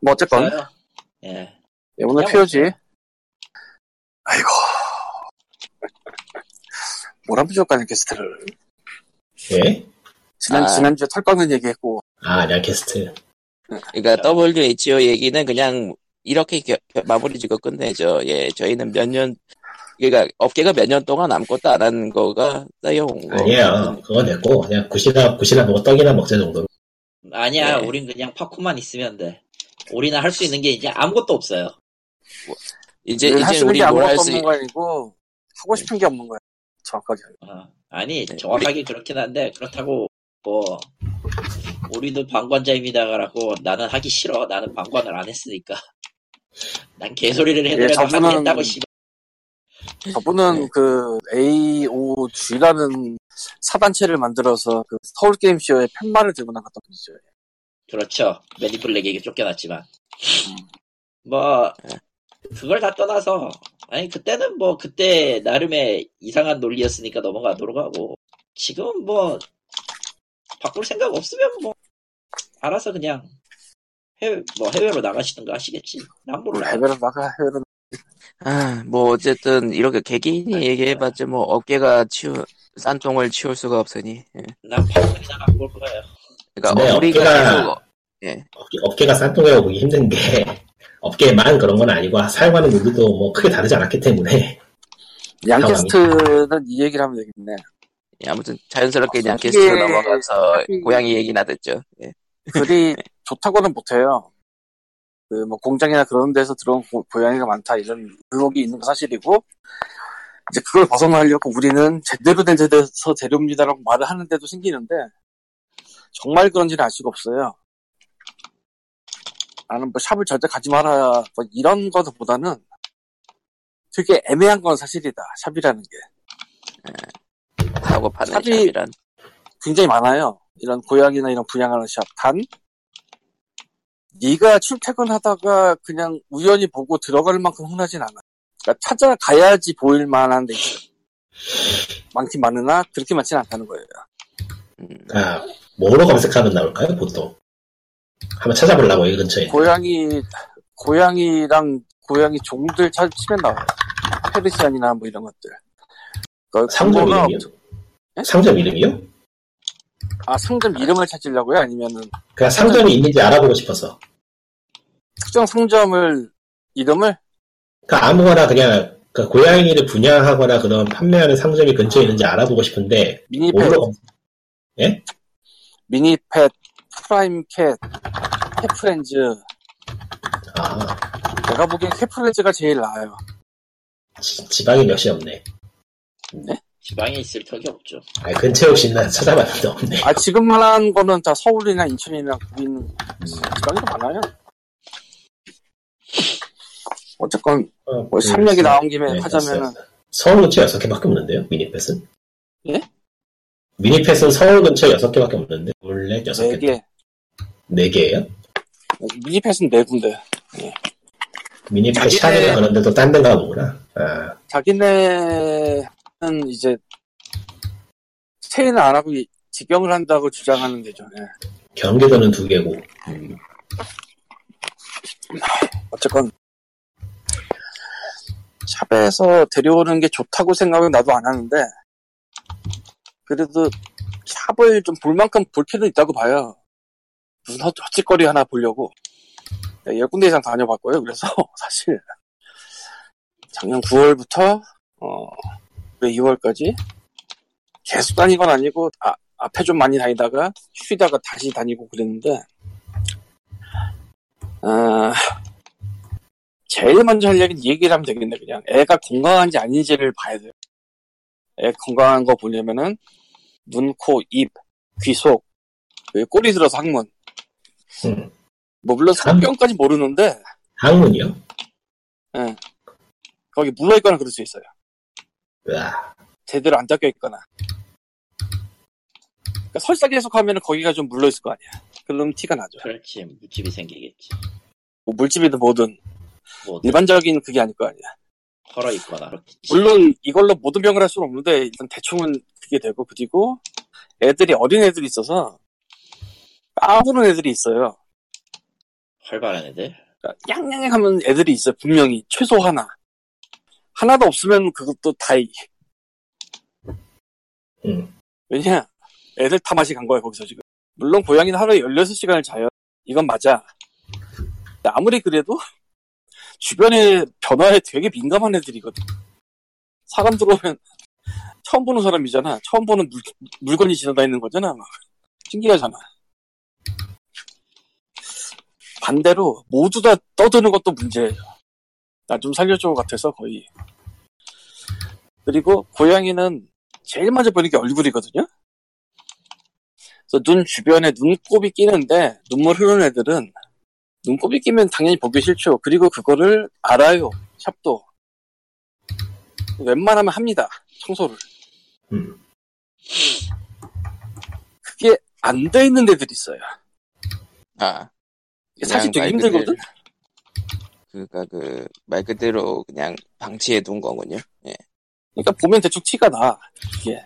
뭐, 어쨌건, 없어요. 예. 예, 오늘 POG. 없어요. 아이고. 뭘 하면 좋을까, 게스트를. 예? 지난, 아. 지난주에 털 꺾는 얘기 했고, 아, 량캐스트. 그러니까 WHO 얘기는 그냥 이렇게 겨- 겨- 마무리 짓고 끝내죠. 예, 저희는 몇 년, 그러니까 업계가 몇 년 동안 아무것도 안 한 거가 쌓여온 거. 아니에요. 그건 됐고, 그냥 굿이나, 굿이나 먹고 떡이나 먹자 정도로. 아니야, 네. 우린 그냥 파쿠만 있으면 돼. 우리는 할 수 있는 게 이제 아무것도 없어요. 이제 할 이제 수 있는 우리 게뭘할 아무것도 수 없는 거 아니고, 하고 싶은 게 없는 거야. 정확하게. 어, 아니 네, 정확하게 그렇긴 한데 그렇다고 뭐 우리도 방관자입니다라고 나는 하기 싫어 나는 방관을 안 했으니까 난 개소리를 해도 예, 저분은- 했다고 씨 저분은 네. 그 AOG라는 사단체를 만들어서 그 서울 게임쇼에 팻말을 들고 나갔던 분이죠. 그렇죠. 매니플렉에게 쫓겨났지만. 뭐 그걸 다 떠나서 아니 그때는 뭐 그때 나름의 이상한 논리였으니까 넘어가도록 하고. 지금 뭐 바꿀 생각 없으면 뭐 알아서 그냥 해외 뭐 해외로 나가시든가 하시겠지. 난 몰라 해외로 나가, 해외로 아, 뭐 어쨌든 이렇게 개개인이 얘기해봤자 뭐 어깨가 치우 싼똥을 치울 수가 없으니. 예. 난 방송이나 갖고 올 거예요 그러니까 네, 우리가 어깨가- 계속 업계, 업계 가 싼통이라고 보기 힘든 게 업계만 그런 건 아니고 살고하는 우리도 뭐 크게 다르지 않았기 때문에 양캐스트는 이 얘기를 하면 되겠네. 예, 아무튼 자연스럽게 아, 이게- 게스트로 넘어가서 고양이 얘기나 듣죠. 예. 글이 좋다고는 못해요. 그 뭐 공장이나 그런 데서 들어온 고, 고양이가 많다 이런 의혹이 있는 건 사실이고 이제 그걸 벗어나려고 우리는 제대로 된 데서 데려옵니다라고 말을 하는데도 생기는데 정말 그런지는 알 수가 없어요. 나는 뭐 샵을 절대 가지 마라 뭐 이런 것보다는 되게 애매한 건 사실이다. 샵이라는 게 사고 파는 샵이- 샵이란. 굉장히 많아요. 이런 고양이나 이런 분양하는 샵. 단 네가 출퇴근하다가 그냥 우연히 보고 들어갈 만큼 흔하진 않아. 그러니까 찾아가야지 보일 만한 데 있어. 많긴 많으나 그렇게 많지는 않다는 거예요. 음, 아, 뭐로 검색하면 나올까요 보통 한번 찾아보려고 이 근처에 고양이 고양이랑 고양이 종들 찾으면 나와요. 페르시안이나 뭐 이런 것들. 그 상점 이름이요? 없- 예? 상점 이름이요? 아 상점 이름을 찾으려고요? 아니면은 그냥 상점이 있는지 알아보고 싶어서 특정 상점을 이름을 그러니까 아무거나 그냥 그 고양이를 분양하거나 그런 판매하는 상점이 근처에 있는지 알아보고 싶은데 미니펫, 뭘 로 검색 미니펫, 프라임캣, 캣프렌즈. 아 내가 보기엔 캣프렌즈가 제일 나아요. 지, 지방이 몇이 없네 지방에 있을 턱이 없죠 아 근처에 혹시 나 찾아봤는데 없네 아 지금 말한 거는 다 서울이나 인천이나 있는 지방이 더 많아요. 어쨌건 어, 뭐 그, 샵 얘기 나온 김에 네, 하자면은 됐어요. 서울 근처에 6개밖에 없는데요 미니펫은 예? 미니펫은 서울 근처에 6개밖에 없는데 원래 6개 네 개. 4개예요? 미니펫은 네 군데. 미니펫 자기네- 샵이나 그런 데도 딴 데 가 보구나 아, 자기네는 이제 체인을 안 하고 이- 직영을 한다고 주장하는 데죠. 예. 경기도는 2개고 어쨌건 샵에서 데려오는 게 좋다고 생각은 나도 안 하는데 그래도 샵을 좀 볼 만큼 볼 필요는 있다고 봐요. 무슨 헛- 헛짓거리 하나 보려고 네, 열 군데 이상 다녀봤고요. 그래서 사실 작년 9월부터 어, 올해 2월까지 계속 다닌 건 아니고 아, 앞에 좀 많이 다니다가 쉬다가 다시 다니고 그랬는데 아, 제일 먼저 할 얘기는 이 얘기를 하면 되겠네, 그냥. 애가 건강한지 아닌지를 봐야 돼요. 애 건강한 거 보려면은, 눈, 코, 입, 귀, 속, 꼬리 들어서 항문. 음. 뭐, 물론 성병까지 모르는데, 항문이요? 예. 거기 물러 있거나 그럴 수 있어요. 으아, 제대로 안 닦여 있거나. 그러니까 설사 계속 하면은 거기가 좀 물러 있을 거 아니야. 그럼 티가 나죠. 그렇지 물집이 생기겠지 뭐 물집이든 뭐든, 뭐 일반적인 그게 아닐 거 아니야. 헐어 있거나 물론 이걸로 모든 병을 할 수는 없는데 일단 대충은 그게 되고 그리고 애들이 어린 애들이 있어서 까부는 애들이 있어요. 활발한 애들 그러니까 양양하면 애들이 있어요. 분명히 최소 하나. 하나도 없으면 그것도 다이. 음. 왜냐? 애들 다 맛이 간 거야 거기서 지금. 물론 고양이는 하루에 16시간을 자요. 이건 맞아. 아무리 그래도 주변의 변화에 되게 민감한 애들이거든. 사람 들어오면 처음 보는 사람이잖아. 처음 보는 물, 물건이 지나다니는 거잖아. 막. 신기하잖아. 반대로 모두 다 떠드는 것도 문제예요. 나 좀 살려줘 같아서 거의. 그리고 고양이는 제일 먼저 보는 게 얼굴이거든요. 그래서 눈 주변에 눈곱이 끼는데 눈물 흐르는 애들은 눈곱이 끼면 당연히 보기 싫죠. 그리고 그거를 알아요. 샵도 웬만하면 합니다. 청소를. 음. 그게 안 돼 있는 데들이 있어요. 아, 이게 사실 되게 힘들거든. 그니까 그 말 그대로 그냥 방치해 둔 거군요. 예. 그러니까 보면 대충 티가 나. 이게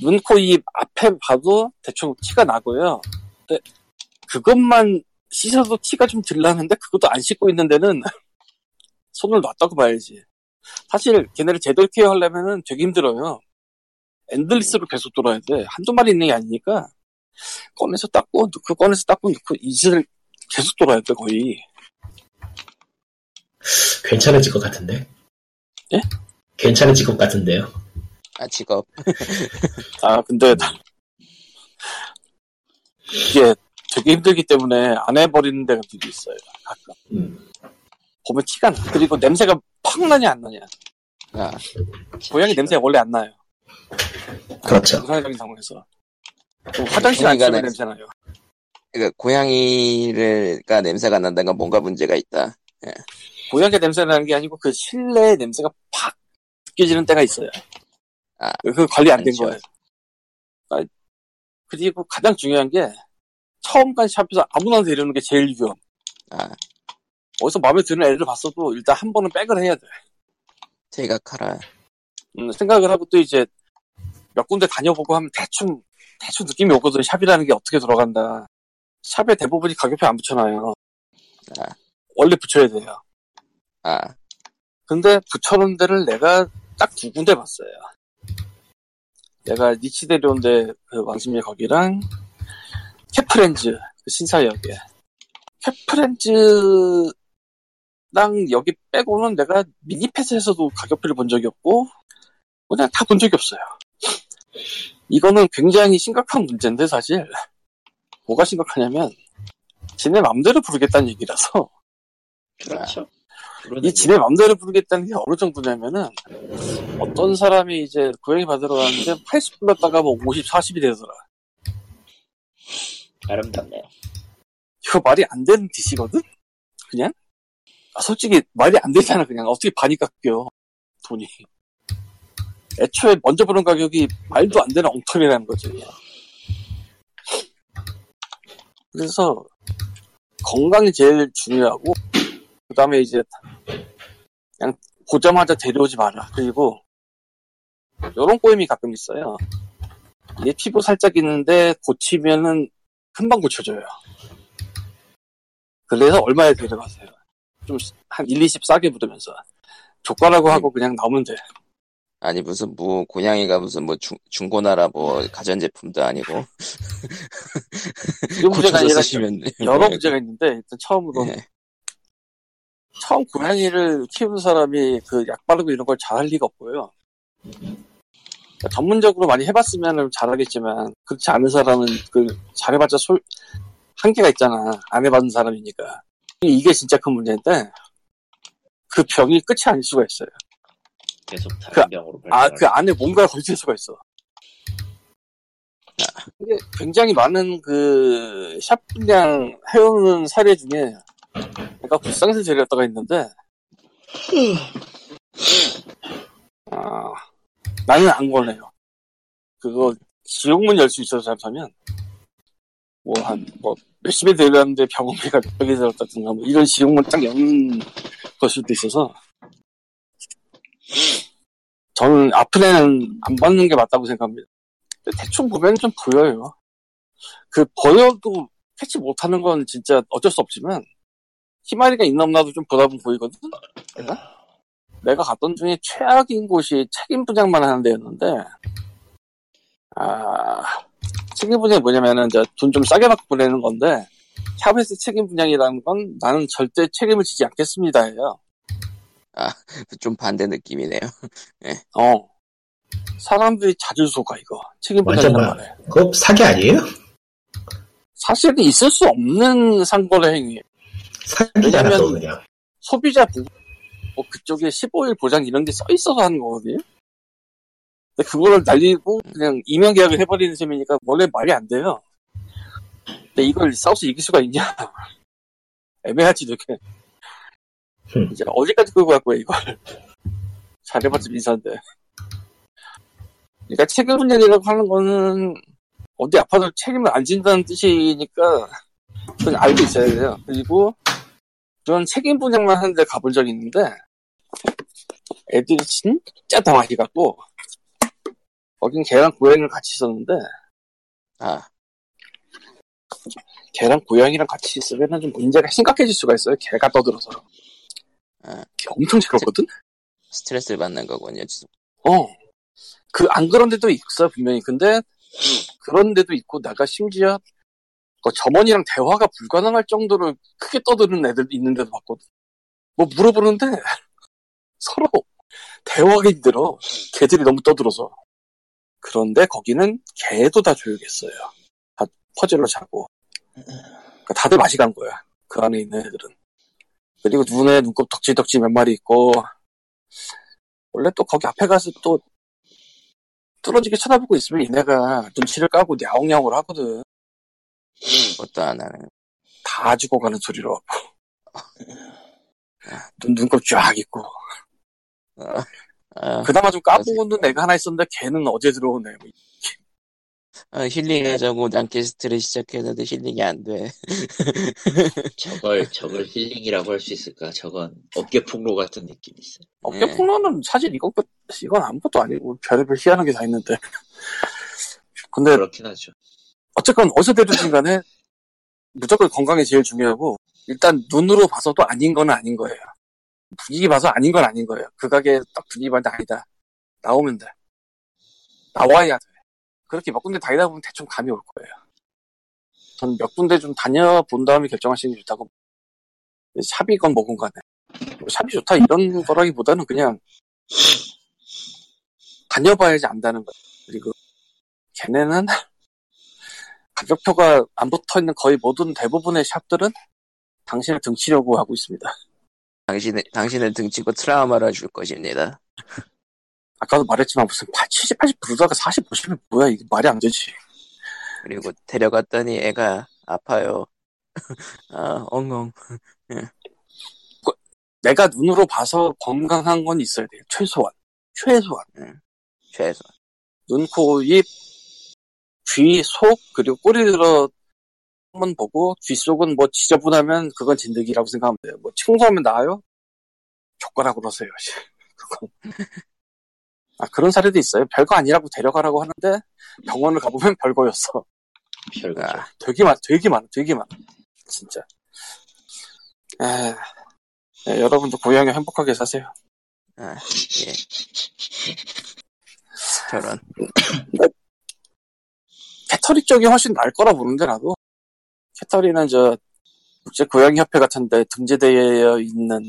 눈, 코, 입 앞에 봐도 대충 티가 나고요. 근데 그것만 씻어도 티가 좀덜 나는데 그것도 안 씻고 있는 데는 손을 놨다고 봐야지. 사실 걔네를 제대로 케어하려면은 되게 힘들어요. 엔들리스로 계속 돌아야 돼. 한두 마리 있는 게 아니니까 꺼내서 닦고 넣고 꺼내서 닦고 넣고 이슬을 계속 돌아야 돼 거의. 괜찮아질 것 같은데? 예? 괜찮아질 것 같은데요? 아 직업. 아, 근데, 이게 되게 힘들기 때문에 안 해버리는 데가 되게 있어요, 가끔. 음. 보면 티가 나. 그리고 냄새가 팍 나냐, 안 나냐. 아, 고양이 냄새가 원래 안 나요. 그렇죠. 정상적인 상황에서. 좀 화장실 안 치우면 냄새- 나요. 그러니까 고양이가 냄새가 난다는 건 뭔가 문제가 있다. 고양이 냄새 나는 게 아니고 그 실내 냄새가 팍 느껴지는 때가 있어요. 아, 그 관리 안된 그렇죠. 거예요. 아, 그리고 가장 중요한 게 처음까지 샵에서 아무나 데려오는 게 제일 위험. 아, 어디서 마음에 드는 애를 봤어도 일단 한 번은 백을 해야 돼. 생각하라. 음, 생각을 하고 또 이제 몇 군데 다녀보고 하면 대충 대충 느낌이 오거든 샵이라는 게 어떻게 돌아간다 샵에 대부분이 가격표 안 붙여놔요 아. 원래 붙여야 돼요 아, 근데 붙여놓은 데를 내가 딱 두 군데 봤어요 내가 니치 데려온 데 그 왕십리 거기랑 캐프렌즈 그 신사역에 캐프렌즈랑 여기 빼고는 내가 미니패스에서도 가격표를 본 적이 없고 그냥 다 본 적이 없어요. 이거는 굉장히 심각한 문제인데 사실 뭐가 심각하냐면 지네 맘대로 부르겠다는 얘기라서 그렇죠. 이 지네 맘대로 부르겠다는 게 어느 정도냐면은 어떤 사람이 이제 고양이 받으러 갔는데 80 불렀다가 뭐 50, 40이 되더라. 아름답네요. 이거 말이 안 되는 DC거든? 그냥? 아, 솔직히 말이 안 되잖아, 그냥. 어떻게 반이 깎여, 돈이. 애초에 먼저 보는 가격이 말도 안 되는 엉터리라는 거죠. 그래서, 건강이 제일 중요하고, 그 다음에 이제, 그냥 보자마자 데려오지 마라. 그리고, 요런 꼬임이 가끔 있어요. 얘 피부 살짝 있는데, 고치면은 금방 고쳐져요. 그래서 얼마에 데려가세요? 좀, 한 1, 20 싸게 부르면서. 조과라고 하고 그냥 나오면 돼. 아니 무슨 뭐 고양이가 무슨 뭐 중, 중고나라 뭐 가전제품도 아니고 그 문제가 아니라 쓰시면 여러 문제가 있는데, 일단 처음으로, 네. 처음 고양이를 키우는 사람이 그 약 바르고 이런 걸 잘할 리가 없고요. 그러니까 전문적으로 많이 해봤으면 잘하겠지만, 그렇지 않은 사람은 그 잘해봤자 솔, 한계가 있잖아. 안 해봤는 사람이니까. 이게 진짜 큰 문제인데, 그 병이 끝이 아닐 수가 있어요. 계속 다른 병으로 아, 그 안에 뭔가가 걸칠 수가 있어. 이게 굉장히 많은 그, 샵 분량 해오는 사례 중에, 내가 불쌍해서 데려갔다가 있는데, 아, 나는 안 걸려요. 그거, 지옥문 열 수 있어서 잘하면, 뭐, 한, 뭐, 몇십에 데려갔는데 병원비가 몇백에 들었다든가, 뭐, 이런 지옥문 딱 여는 걸 수도 있어서, 저는 아픈 애는 안 받는 게 맞다고 생각합니다. 대충 보면 좀 보여요. 그 보여도 캐치 못하는 건 진짜 어쩔 수 없지만 희마리가 있나 없나도 좀 보다 보면 보이거든. 내가 내가 갔던 중에 최악인 곳이 책임 분양만 하는 데였는데 아 책임 분양이 뭐냐면은 돈 좀 싸게 받고 보내는 건데 샵에서 책임 분양이라는 건 나는 절대 책임을 지지 않겠습니다예요. 좀 반대 느낌이네요. 어. 사람들이 자주 속아, 이거. 책임 분양이란 막- 말에. 그거 사기 아니에요? 사실은 있을 수 없는 상거래 행위. 사기잖아, 그냥. 소비자 부, 뭐 그쪽에 15일 보장 이런 게 써 있어서 하는 거거든요. 근데 그거를 날리고 그냥 이면 계약을 해버리는 셈이니까 원래 말이 안 돼요. 근데 이걸 싸워서 이길 수가 있냐? 애매하지 되게. 흠. 이제 어디까지 끌고 갈 거야 이걸? 잘해봤자 민사인데. 그러니까 책임 분열이라고 하는 거는 어디 아파도 책임을 안 진다는 뜻이니까 그건 알고 있어야 돼요. 그리고 저는 책임 분양만 하는데 가본 적이 있는데 애들이 진짜 다 많이 갔고 거긴 개랑 고양이를 같이 있었는데 아, 개랑 고양이랑 같이 있으면 좀 문제가 심각해질 수가 있어요. 개가 떠들어서. 아. 개 엄청 시끄럽거든? 스트레스를 받는 거군요. 어. 그, 안 그런 데도 있어요, 분명히. 근데, 그런 데도 있고, 내가 심지어, 그 점원이랑 대화가 불가능할 정도로 크게 떠드는 애들 있는 데도 봤거든. 뭐 물어보는데, 서로 대화가 힘들어. 개들이 너무 떠들어서. 그런데 거기는 개도 다 조용했어요. 다 퍼즐로 자고. 그러니까 다들 맛이 간 거야. 그 안에 있는 애들은. 그리고 눈에 눈곱 덕지덕지 몇 마리 있고, 원래 또 거기 앞에 가서 또 뚫어지게 쳐다보고 있으면 얘네가 눈치를 까고 야옹야옹을 하거든. 그것도 안 하는. 다 죽어가는 소리로. 눈, 눈곱 쫙 있고. 어, 아, 그나마 좀 까보고는 애가 하나 있었는데 걔는 어제 들어온 애. 아, 힐링하자고 냥캐스트를 시작했는데 힐링이 안 돼. 저걸 저걸 힐링이라고 할 수 있을까? 저건 업계 폭로 같은 느낌이 있어. 업계 네. 폭로는 사실 이건 끝, 이건 아무것도 아니고 별의별 희한한 게 다 있는데. 근데 그렇긴 하죠. 어쨌건 어디서 되든지 간에 무조건 건강이 제일 중요하고 일단 눈으로 봐서도 아닌 건 아닌 거예요. 분위기 봐서 아닌 건 아닌 거예요. 그 가게 딱 분위기 봤는데 아니다. 나오면 돼. 나와야 돼. 그렇게 몇 군데 다니다 보면 대충 감이 올 거예요. 전 몇 군데 좀 다녀본 다음에 결정하시는 게 좋다고. 샵이건 뭐건 간에. 뭐 샵이 좋다 이런 거라기보다는 그냥 다녀봐야지 안다는 거예요. 그리고 걔네는 가격표가 안 붙어 있는 거의 모든 대부분의 샵들은 당신을 등치려고 하고 있습니다. 당신의, 당신을 등치고 트라우마를 줄 것입니다. 아까도 말했지만 무슨 70, 80 부르다가 40 보시면 뭐야 이게 말이 안 되지. 그리고 데려갔더니 애가 아파요. 아, 엉엉. 내가 눈으로 봐서 건강한 건 있어야 돼요. 최소한. 최소한. 최소. 눈, 코, 입, 귀, 속, 그리고 꼬리 들어 한번 보고 귀 속은 뭐 지저분하면 그건 진드기라고 생각하면 돼요. 뭐 청소하면 나아요? 하세요. 그건. 아, 그런 사례도 있어요. 별거 아니라고 데려가라고 하는데 병원을 가보면 별거였어. 별거죠. 아, 되게 많, 되게 많아, 되게 많아. 진짜. 에, 네, 여러분도 고향에 행복하게 사세요. 아, 예. 저런. 캐터리 쪽이 훨씬 나을 거라 보는데, 나도. 캐터리는 저, 국제 고양이협회 같은데 등재되어 있는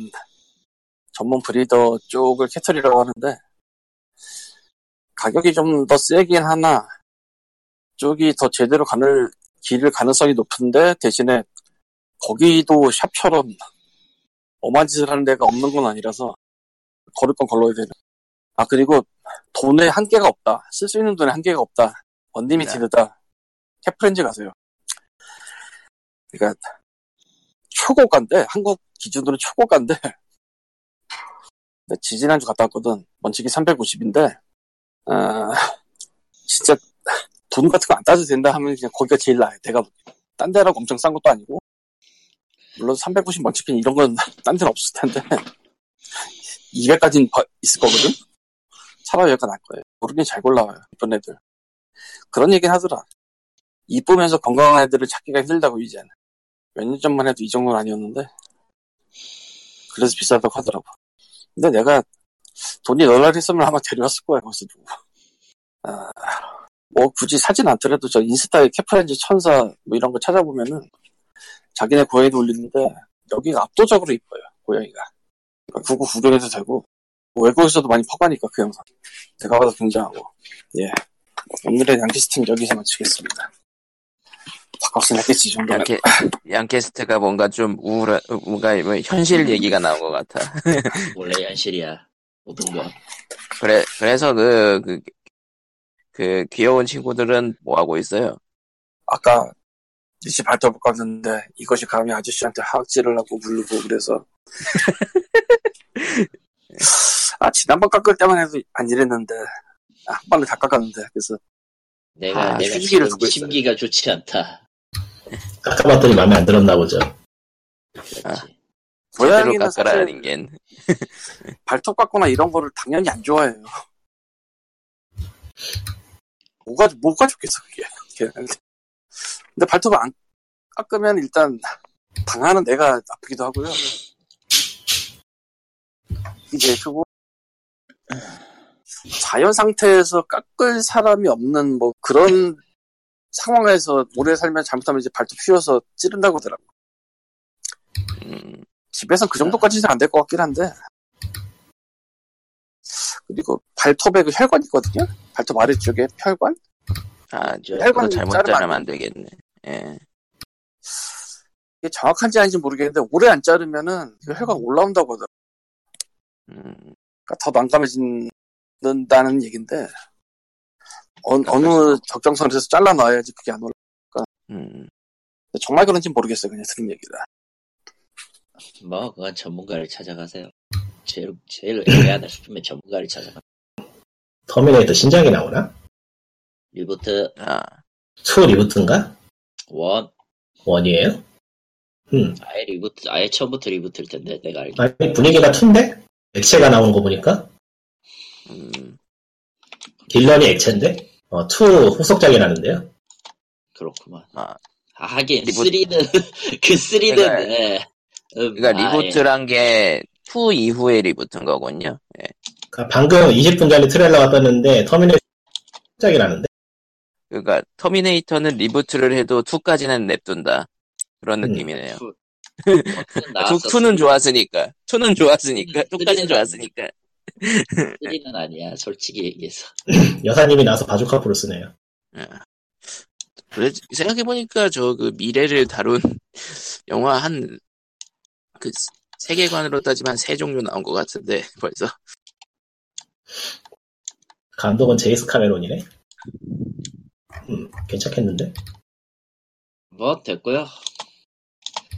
전문 브리더 쪽을 캐터리라고 하는데, 가격이 좀 더 세긴 하나, 쪽이 더 제대로 가는, 길을 가능성이 높은데, 대신에, 거기도 샵처럼 엄한 짓을 하는 데가 없는 건 아니라서, 걸을 건 걸러야 되는. 아, 그리고 돈에 한계가 없다. 쓸 수 있는 돈에 한계가 없다. 언리미티드다. 캐프렌즈 가세요. 그러니까 초고가인데 한국 기준으로 초고가인데 지지난주 갔다 왔거든. 원칙이 350인데 아, 진짜 돈 같은 거 안 따져도 된다 하면 그냥 거기가 제일 나아요. 내가 딴 데라고 엄청 싼 것도 아니고 물론 390 원칙은 이런 건 딴 데는 없을 텐데 200까지는 있을 거거든. 차라리 여기가 나을 거예요. 모르긴 잘 골라와요. 이쁜 애들. 그런 얘기 하더라. 이쁘면서 건강한 애들을 찾기가 힘들다고 이제는. 몇 년 전만 해도 이 정도는 아니었는데. 그래서 비싸다고 하더라고. 근데 내가 돈이 널널했으면 아마 데려왔을 거야, 거기서 누구. 아, 뭐 굳이 사진 않더라도 저 인스타에 캐프렌즈 천사 뭐 이런 거 찾아보면은 자기네 고양이도 올리는데 여기가 압도적으로 이뻐요, 고양이가. 그러니까 그거 구경해도 되고 뭐 외국에서도 많이 퍼가니까 그 영상. 내가 봐도 굉장하고. 예. 오늘의 양키스트는 여기서 마치겠습니다. 바꿨으면 했겠지, 이 정도면. 양캐, 양캐스트가 뭔가 좀 우울한, 뭔가 뭐 현실 얘기가 나온 것 같아. 원래 현실이야. 모든 거. 그래, 그래서 그, 그, 그 귀여운 친구들은 뭐 하고 있어요? 아까 DC 발톱을 깎는데 이것이 감히 아저씨한테 하악질을 하고 부르고 그래서 아 지난번 깎을 때만 해도 안 이랬는데 아, 한 번에 다 깎았는데 그래서 내가 아, 내가 두고 있어요. 심기가 좋지 않다. 깎아봤더니 마음에 안 들었나 보죠. 아. 고양이는 깎아라 닌겐. 발톱 깎거나 이런 거를 당연히 안 좋아해요. 뭐가 뭐가 좋겠어 그게. 근데 발톱을 안 깎으면 일단 당하는 내가 아프기도 하고요. 이제 그거 자연 상태에서 깎을 사람이 없는 뭐 그런 상황에서 오래 살면 잘못하면 이제 발톱 휘어서 찌른다고 하더라고. 음, 집에선 그 정도까지는 안 될 것 같긴 한데. 그리고 발톱에 그 혈관 있거든요? 발톱 아래쪽에 혈관? 아, 저, 혈관 잘못 자르면 안안 되겠네. 예. 이게 정확한지 아닌지 모르겠는데, 오래 안 자르면은 그 혈관 올라온다고 하더라고요. 음, 그러니까 더 난감해진다는 얘긴데, 어, 어느 적정선에서 잘라놔야지 그게 안 올라. 음, 정말 그런지 모르겠어요, 그냥 들은 얘기라. 뭐 그건 전문가를 찾아가세요. 제일 제일 애매하다 싶으면 전문가를 찾아가. 터미네이터 신작이 나오나? reboot 아, 2 reboot인가? One one이에요? 음. 아예 reboot 아예 처음부터 reboot일 텐데 내가 알기. 아니, 분위기가 2인데? 액체가 나오는 거 보니까? 음, 딜런이 액체인데? 어, 2 후속작이라는데요? 그렇구만. 아. 아, 하긴 Reboot. 3는 그 3는 그러니까- 네. 음, 그러니까 아, reboot란 게, 2 이후의 reboot인 거군요. 예. 그러니까 방금 20분 전에 트레일러가 떴는데, 터미네이터 후속작이라는데? 그러니까 터미네이터는 reboot를 해도 2까지는 냅둔다. 그런 음. 느낌이네요. two- two는 2, 나왔어. 2는 좋았으니까. 2는 좋았으니까. 음, 2까지는 three는 좋았으니까. 3는 아니야 솔직히 얘기해서. 여사님이 나와서 바주카포로 쏘네요. 예. 그래, 생각해보니까 저 그 미래를 다룬 영화 한, 그 세계관으로 따지면 한세 종류 나온 것 같은데, 벌써. 감독은 제이스 카메론이네? 음, 괜찮겠는데? 뭐 됐고요.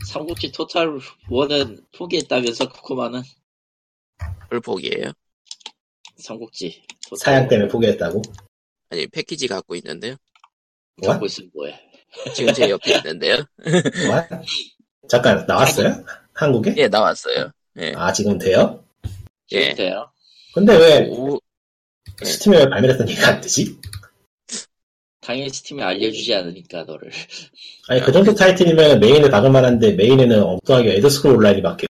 삼국지 토탈 원은 포기했다면서 코코마는 그걸 포기해요. 삼국지 사양 때문에 포기했다고? 아니, 패키지 갖고 있는데요. 뭐? 갖고 있으면 뭐해? 지금 제 옆에 있는데요. 뭐? 잠깐, 나왔어요? 한국에? 예, 나왔어요. 예. 아, 지금 돼요? 예. 돼요? 근데 왜 오, 네. 스팀에 왜 발매됐던 얘기가 안 되지? 당연히 스팀에 알려주지 않으니까 너를. 아니, 그 정도 타이틀이면 메인을 박을 만한데 메인에는 엉뚱하게 엘더스크롤 온라인이 밖에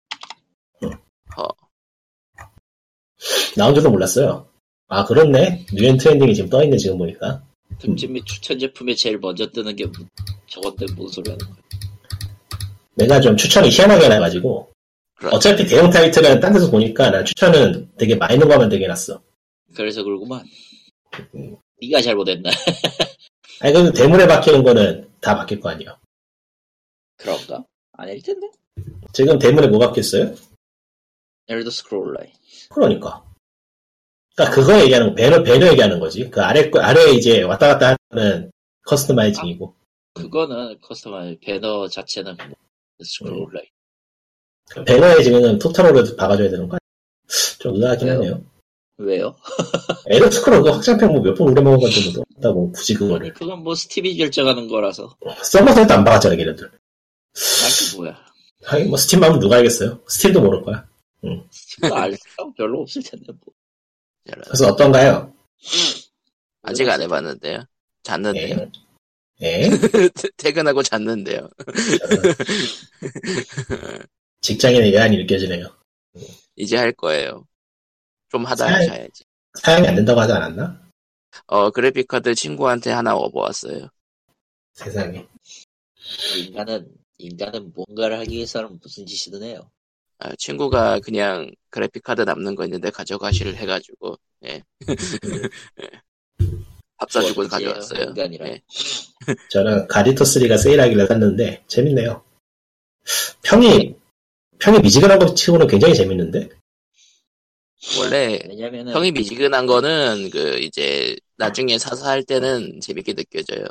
나온 줄도 몰랐어요. 아, 그렇네. New and Trending이 지금 떠 있네, 지금 보니까. 특집 및 추천 제품에 제일 먼저 뜨는 게 뭐- 저건데 뭔 소리 하는 거야? 내가 좀 추천이 희한하게 나가지고. 그렇죠. 어차피 대형 타이틀은 딴 데서 보니까 난 추천은 되게 마이너 가면 되게 났어. 그래서 그러구만. 네가 잘못했나? 아니, 그래도 대물에 박히는 거는 다 바뀔 거 아니야. 그런가? 아닐 텐데. 지금 대물에 뭐 박혔어요? 엘더 스크롤 라인. 그러니까. 그러니까 그거 얘기하는 거, 배너, 배너 얘기하는 거지. 그 아래, 거- 아래 이제 왔다 갔다 하는 Customizing이고. 그거는 customi- 배너 자체는 뭐 스크롤 라인. 그 배너에 지금은 토탈워라도 박아줘야 되는 거 아니야? 좀 의아하긴 왜요? 하네요. 왜요? 엘더 스크롤 그 확장팩 뭐 몇 번 오래 먹어가지고 뭐 한다고 굳이 그거를. 그건 뭐 스팀이 결정하는 거라서. 서버서도 안 박았잖아, 걔네들. 난그 뭐야? 하긴 뭐 스팀 하면 누가 알겠어요? 스팀도 모를 거야. 스팀도 알 사람 별로 없을 텐데 뭐. 그래서 어떤가요? 아직 안 해봤는데요. 잤는데요. 예. 예. 퇴근하고 잤는데요. 직장인의 예안이 느껴지네요. 이제 할 거예요. 좀 하다가 사양- 자야지. 사양이 안 된다고 하지 않았나? 어, 그래픽카드 친구한테 하나 업어왔어요. 세상에. 인간은 인간은 뭔가를 하기 위해서는 무슨 짓이든 해요. 아, 친구가 그냥 그래픽카드 남는 거 있는데 가져가시를 해가지고, 예. 밥 사주고 가져왔어요. 인간이라. 예. 저는 가디토3가 세일하길래 샀는데, 재밌네요. 평이, 평이 미지근한 것 치고는 굉장히 재밌는데? 원래 왜냐면은 평이 미지근한 거는 그 이제 나중에 사서 할 때는 재밌게 느껴져요.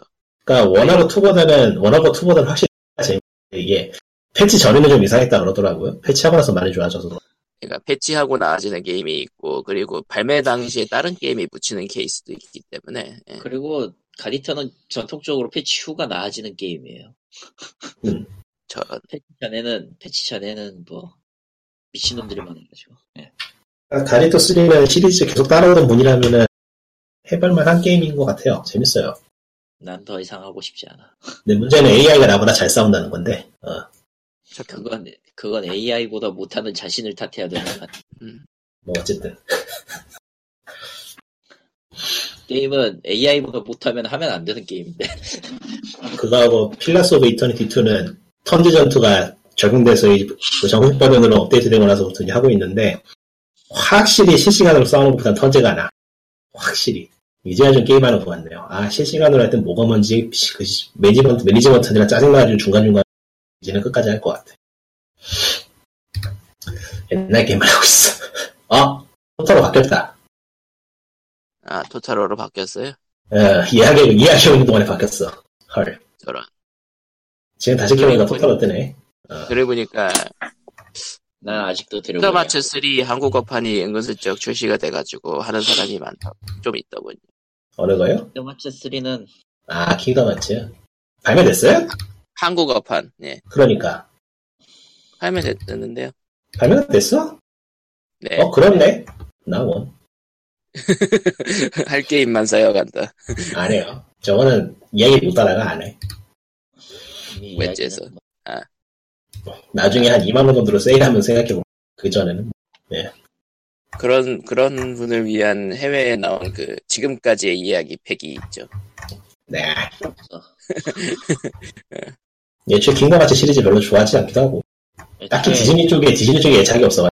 그러니까 원하고 투보다는 원하고 투보다는 확실히 재밌. 이게 패치 전에는 좀 이상했다 그러더라고요. 패치하고 나서 많이 좋아져서. 그러니까 패치하고 나아지는 게임이 있고 그리고 발매 당시에 다른 게임이 붙이는 케이스도 있기 때문에 예. 그리고 God Eater는 전통적으로 패치 후가 나아지는 게임이에요. 저런 패치 전에는 패치 전에는 뭐 미친놈들이 많아가지고. 예. 가리토 3는 시리즈 계속 따라오던 분이라면은 해볼만한 게임인 것 같아요. 재밌어요. 난 더 이상 하고 싶지 않아. 근데 문제는 AI가 나보다 잘 싸운다는 건데, 어, 그건 그건 AI보다 못하는 자신을 탓해야 되는 것 같아. 뭐 어쨌든. 게임은 AI보다 못하면 하면 안 되는 게임인데. 그거하고 Pillars of Eternity 2는 턴제 전투가 적용돼서 이- 그 정식 버전으로 업데이트되고 나서부터 이제 하고 있는데 확실히 실시간으로 싸우는 것보다 턴제가 나. 확실히. 이제야 좀 게임하는 것 같네요. 아 실시간으로 할 땐 뭐가 뭔지 그 시- 매니지먼트 매니지먼트들이랑 짜증나가지고 중간중간 이제는 끝까지 할 것 같아. 옛날 게임만 하고 있어. 어? Total War로 바뀌었다. 아 Total War로 바뀌었어요? 어, 이야기, 이야기하는 동안에 바뀌었어. 헐. 저런 지금 다시 켜보니까 Total War로 뜨네. 그래 보니까 난 아직도 들어보냐. Kingdom Hearts 3 한국어판이 은근슬쩍 출시가 돼가지고 하는 사람이 많다 좀 있더군요 어느 거요? 킹덤하츠 3는 아, 킹덤 하츠. 발매됐어요? 한국어판 예 그러니까. 발매 됐는데요 발매가 됐어? 네 어, 그렇네. 나 원. 할 게임만 쌓여간다 안 해요. 저거는 이야기 못 따라가 안 해. 이미 웬지에서. 이야기는 나중에 한 2만 원 정도로 세일하면 생각해보면. 그전에는. 그런 그런 분을 위한 해외에 나온 그 지금까지의 이야기 팩이 있죠 네. 애초에 Kingdom Hearts 시리즈 별로 좋아하지 않기도 하고. 딱히 애초에- 디즈니 쪽에, 디즈니 쪽에 애착이 없어.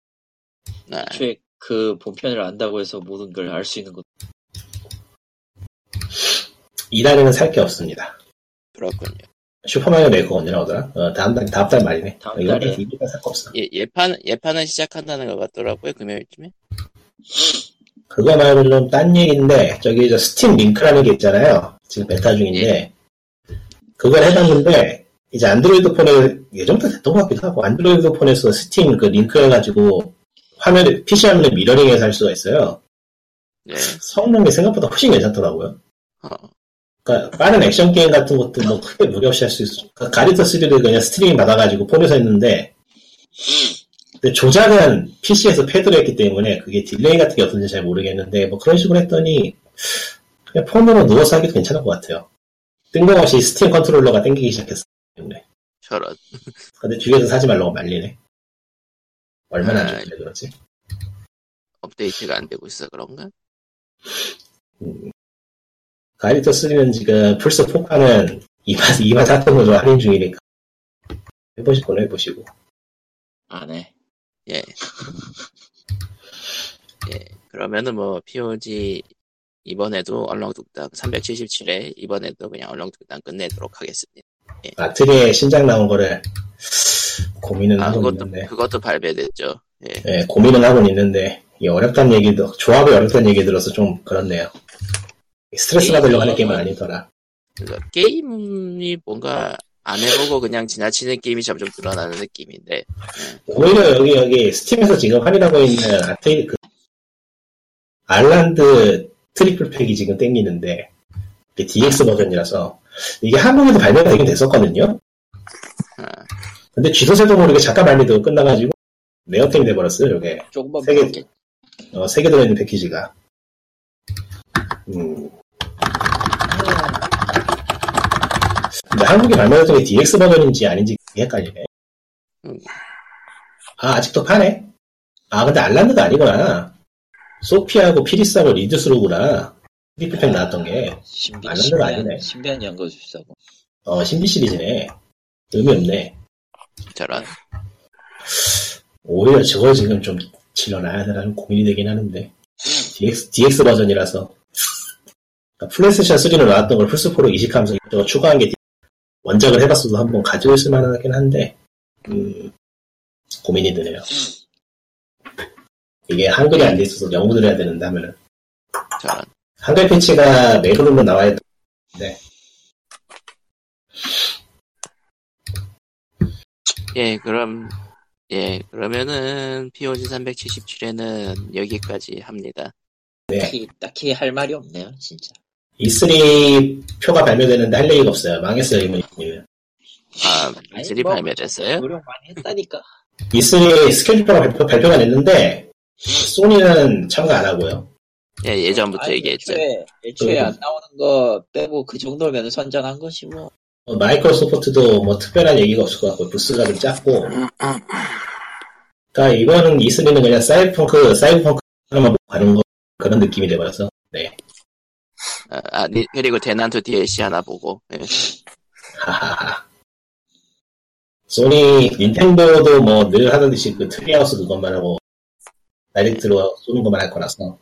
아, 애초에 그 본편을 안다고 해서 모든 걸 알 수 있는 것. 2달에는 살 게 없습니다. 그렇군요 Super Mario Maker 언제 나오더라? 어, 다음 달, 다음 달 말이네. 다음 달에. 달, 이번 달살거 없어. 예, 예판 예판은 시작한다는 것 같더라고요 금요일쯤에 그거 말고 좀 딴 얘기인데, 저기 저 Steam Link라는 게 있잖아요. 지금 베타 중인데, 그걸 해봤는데, 이제 안드로이드 폰에, 예전부터 됐던 것 같기도 하고, 안드로이드 폰에서 스팀 그 링크 해가지고, 화면에, PC 화면에 미러링해서 할 수가 있어요. 네 성능이 생각보다 훨씬 괜찮더라고요. 어, 그러니까 빠른 액션 게임 같은 것도 뭐 크게 무리 없이 할 수 있어. 그러니까 가리터 3를 그냥 스트리밍 받아가지고 폰에서 했는데, 근데 조작은 PC에서 패드로 했기 때문에 그게 delay 같은 게 없는지 잘 모르겠는데, 뭐 그런 식으로 했더니, 그냥 폰으로 누워서 하기도 괜찮은 것 같아요. 뜬금없이 Steam Controller가 땡기기 시작했기 때문에. 저런 근데 뒤에서 사지 말라고 말리네. 얼마나 안 아, 좋길래 그러지? 업데이트가 안 되고 있어 그런가? 가리터 3는 지금 플스 4가는 2만, 2만 4천원으로 할인 중이니까. 거는 해보시고. 안 해. 예. 예. 그러면은 뭐 POG 이번에도 얼렁뚱땅 377회 이번에도 그냥 얼렁뚱땅 끝내도록 하겠습니다. 아트리에 신작 나온 거를 고민은 아 하고 그것도 있는데, 그것도 발매됐죠. 예. 예, 고민은 하고 있는데, 이 어렵다는 얘기도, 조합이 어렵다는 얘기 들어서 좀 그렇네요. 스트레스 받으려고 하는 게임은 아니더라. 그러니까 게임이 뭔가 안 해보고 그냥 지나치는 게임이 점점 늘어나는 느낌인데 오히려 여기, 여기, Steam에서 지금 할인하고 있는 아트, 그, Arland triple pack이 지금 땡기는데, DX 버전이라서, 이게 한국에도 발매가 되긴 됐었거든요? 아, 근데 쥐도새도 모르게 잠깐 발매되고 끝나가지고, 레어템이 돼버렸어요, 이게. 조금만 세 개. 먹을게. 어, 세개 들어있는 패키지가. 음. 근데 한국에 발매됐던 게 DX 버전인지 아닌지 헷갈리네. 음. 아, 아직도 파네? 아, 근데 알란드가 아니구나. 소피하고 피리스하고 리드스로구나. 트리플팩 나왔던 게. 신비, 알란드가 신비한, 아니네. 신비한 연거 비싸고. 어, 신비 시리즈네. 의미 없네. 저런 오히려 저걸 지금 좀 질러놔야 되나라는 고민이 되긴 하는데. DX, DX 버전이라서. 그러니까 플레이스테이션 3로 나왔던 걸 플스4로 이식하면서 이것저것 추가한 게 원작을 해봤어도 한번 가지고 있을 만하긴 한데, 음, 고민이 드네요. 이게 한글이 안 돼 있어서 영문을 해야 되는데 하면은, 저런 한글 패치가 맥으로 나와야 돼. 예, 그럼, 예, 그러면은, POG 377회는 여기까지 합니다. 딱히, 딱히 할 말이 없네요, 진짜. E3 표가 발매되는데 할 얘기가 없어요. 망했어요, 이모님은. 아, 아니, E3 뭐, 발매됐어요? 노력 많이 했다니까. E3 스케줄표가 발표, 발표가 됐는데, 소니는 참가 안 하고요. 예, 예전부터 아니, 얘기했죠. 애초에, 애초에 음. 안 나오는 거 빼고 그 정도면 선전한 것이 뭐. 어, Microsoft도 뭐 특별한 얘기가 없을 것 같고, 부스가 좀 작고. 그니까 이거는 E3는 그냥 Cyberpunk, Cyberpunk 하나만 보고 가는 거, 그런 느낌이 돼버려서. 네. 아, 아, 니- 그리고 대난투 DLC 하나 보고, 예. 하하하. 소니, Nintendo도 뭐 늘 하던 듯이 그 Treehouse 그것만 하고, Direct로 쏘는 것만 할 거라서.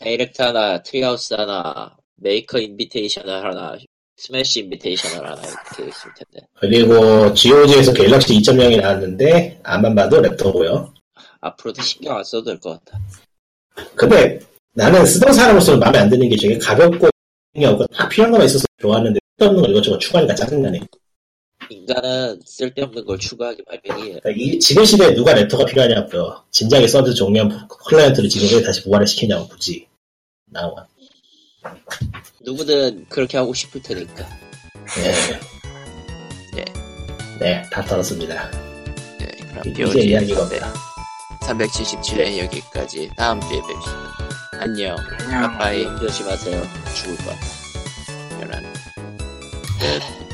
Direct 하나, Treehouse 하나, Maker invitational 하나, Smash invitational 하나 이렇게 있을 텐데. 그리고 GOG에서 Galaxy 2.0이 나왔는데, 암만 봐도 Raptr고요. 앞으로도 신경 안 써도 될 것 같다. 근데 나는 쓰던 사람으로서는 마음에 안 드는 게 되게 가볍고, 없고 다 필요한 것만 있어서 좋았는데, 쓸데없는 걸 이것저것 추가하니까 짜증나네. 인간은 쓸데없는 걸 추가하기 마련이에요. 그러니까 이 지금 시대에 누가 Raptr가 필요하냐고요. 진작에 서비스 종료한 클라이언트를 지금 왜 다시 부활을 시키냐고 굳이 나와. 누구든 그렇게 하고 싶을 테니까. 네. 예. 네, 다 털었습니다. 예, 그럼 이제 POG 이야기가 없다. 377회 여기까지 다음 주에 뵙시다. 안녕. 빠빠이. 조심하세요. 죽을 것 같아. 이런. 끝.